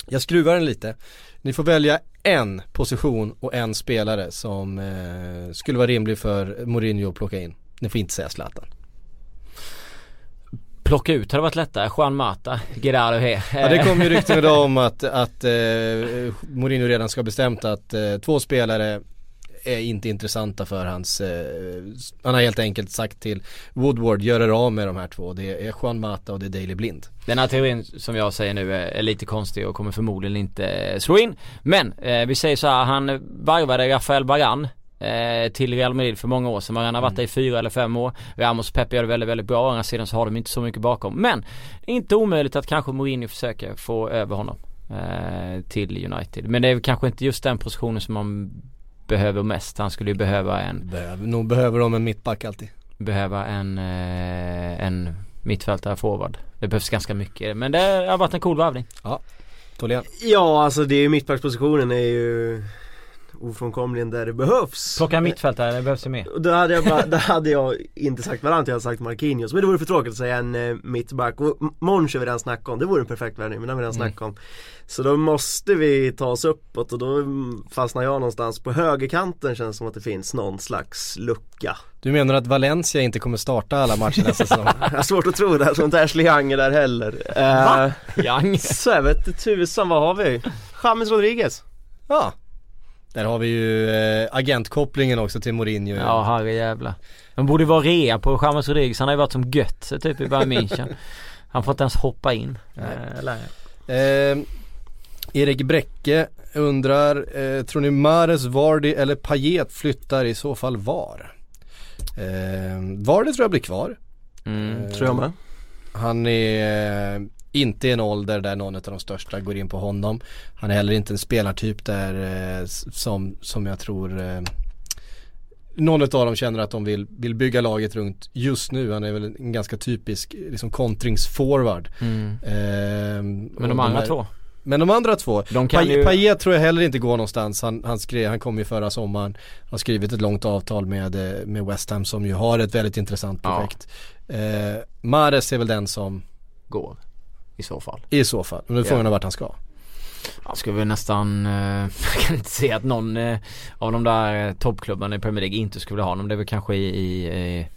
jag skruvar den lite. Ni får välja en position och en spelare som eh, skulle vara rimlig för Mourinho att plocka in. Ni får inte säga Zlatan. Plocka ut hade varit lättare, Juan Mata, Gerardo He Ja det kom ju rykten idag om att, att eh, Mourinho redan ska ha bestämt att eh, två spelare är inte intressanta för hans, eh, han har helt enkelt sagt till Woodward, gör er av med de här två. Det är Juan Mata och det är Daley Blind. Den här teorin som jag säger nu är, lite konstig och kommer förmodligen inte eh, slå in. Men eh, vi säger så här, han varvade Rafael Baran eh, till Real Madrid för många år sedan. Han har varit där i fyra eller fem år. Ramos och Pepe gör det väldigt, väldigt bra. Å andra sidan så har de inte så mycket bakom. Men inte omöjligt att kanske Mourinho försöker få över honom. eh, till United. Men det är kanske inte just den positionen som man behöver mest. Han skulle ju behöva en Behöver, nog behöver de en mittback alltid. Behöva en, eh, en mittfältare forward. Det behövs ganska mycket men det har varit en cool värvning. Ja, Tholén. Ja alltså det är ju mittbackspositionen är ju ofrånkomligen där det behövs. Plocka mittfältare, det behövs ju mer. Och då hade jag, bara, då hade jag inte sagt Varant, jag hade sagt Marquinhos. Men det vore för tråkigt att säga en eh, mittback. Och Monch har vi redan snackat om, det vore en perfekt värvning men det har vi redan Mm. snackat om. Så då måste vi ta oss uppåt och då fastnar jag någonstans på högerkanten känns det som att det finns någon slags lucka. Du menar att Valencia inte kommer starta alla matcher nästa säsong? Jag har svårt att tro det, tror inte Ashley Young är där heller. Va? Eh, Young? Så jag vet inte tusan, vad har vi? James Rodriguez. Ja. Där har vi ju eh, agentkopplingen också till Mourinho. Ja herre jävla. De borde vara rea på James Rodriguez. Han har ju varit som Götze typ i Bayern München. Han får inte ens hoppa in. Eh, eller? Eh, Erik Bräcke undrar, eh, tror ni Mares, Vardy eller Payet flyttar i så fall var? Eh, Vardy tror jag blir kvar. Mm. Eh, Tror jag med. Han är eh, inte i en ålder där någon av de största går in på honom. Han är heller inte en spelartyp där eh, som, som jag tror eh, någon av dem känner att de vill, vill bygga laget runt just nu. Han är väl en ganska typisk liksom kontringsforward. Mm. Ehm, Men de andra här- två? Men de andra två, De ju- Payet tror jag heller inte går någonstans. Han, han, skrev, han kom ju förra sommaren, har skrivit ett långt avtal med, eh, med West Ham som ju har ett väldigt intressant Ja. projekt. Eh, Mares är väl den som Går. I så fall. i så fall, men nu är Ja. frågan är vart han ska. Jag skulle väl nästan, eh, jag kan inte se att någon eh, av de där eh, toppklubbarna i Premier League inte skulle ha honom. Det är väl kanske i, i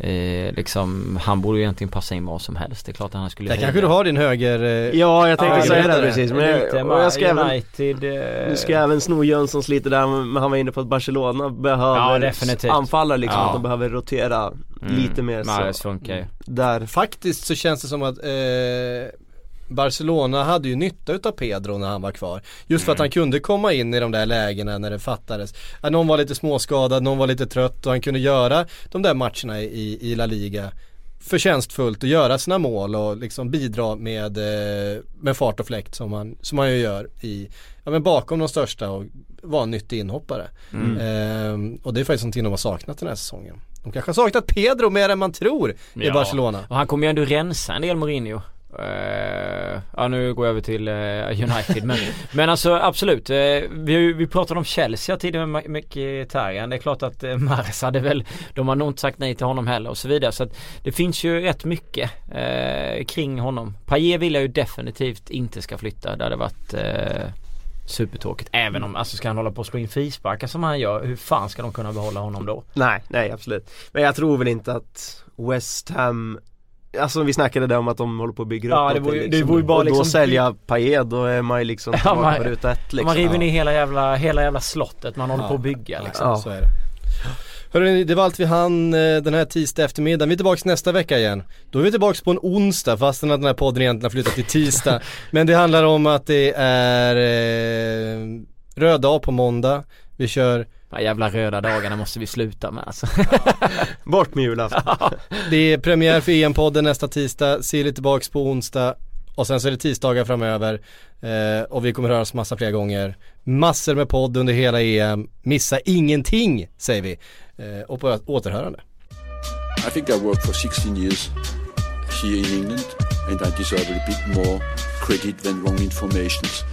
eh, liksom, han borde ju egentligen passa in vad som helst. Det är klart att han skulle Där höja. kanske du har din höger... Eh, Ja, jag tänkte Ja, säga det det precis. Men jag, och jag ska även, United. eh, nu ska jag även sno Jönssons lite där, men han var inne på att Barcelona behöver Ja, anfallare liksom, Ja. att de behöver rotera Mm, lite mer Mahrez så. funkar ju. Där. Faktiskt så känns det som att eh, Barcelona hade ju nytta utav Pedro när han var kvar. Just för att Mm. han kunde komma in i de där lägena när det fattades. Att någon var lite småskadad, någon var lite trött och han kunde göra de där matcherna i, i La Liga förtjänstfullt och göra sina mål och liksom bidra med, eh, med fart och fläkt som han, som han ju gör i, ja men bakom de största och vara en nyttig inhoppare. Mm. Ehm, och det är faktiskt någonting de har saknat den här säsongen. De kanske har saknat Pedro mer än man tror i Ja. Barcelona. Och han kommer ju ändå rensa en del Mourinho. Uh, ja nu går jag över till uh, United men, men alltså absolut. Uh, vi, vi pratade om Chelsea tidigare med Mkhitaryan. Det är klart att uh, Mars hade väl, de har nog inte sagt nej till honom heller och så vidare. Så att det finns ju rätt mycket kring honom. Payet vill jag ju definitivt inte ska flytta. Det hade varit uh, supertråkigt. Även om, alltså ska han hålla på och slå in frisparkar som han gör. Hur fan ska de kunna behålla honom då? Nej, nej absolut. Men jag tror väl inte att West Ham Alltså vi snackade där om att de håller på att bygga Ja, upp det någonting, vore ju- det vore bara Och då liksom- sälja Payet, då är man ju liksom Ja, man- på ruta ett liksom. Man river Ja. ner hela jävla, hela jävla slottet man håller på att bygga liksom. Ja, så är det. Hörrni, det var allt vi hann eh, den här tisdag eftermiddagen. Vi är tillbaka nästa vecka igen. Då är vi tillbaka på en onsdag fastän att den här podden egentligen har flyttat till tisdag. Men det handlar om att det är eh, röd dag på måndag. Vi kör De här jävla röda dagarna måste vi sluta med alltså. Bort med julafton. Det är premiär för EM-podden nästa tisdag, Silly tillbaks på onsdag och sen så är det tisdagar framöver eh, och vi kommer höras massa fler gånger. Massor med podd under hela EM, missa ingenting säger vi. Eh, och på återhörande. I think I worked for 16 years here in England and I deserve a bit more credit than wrong informations.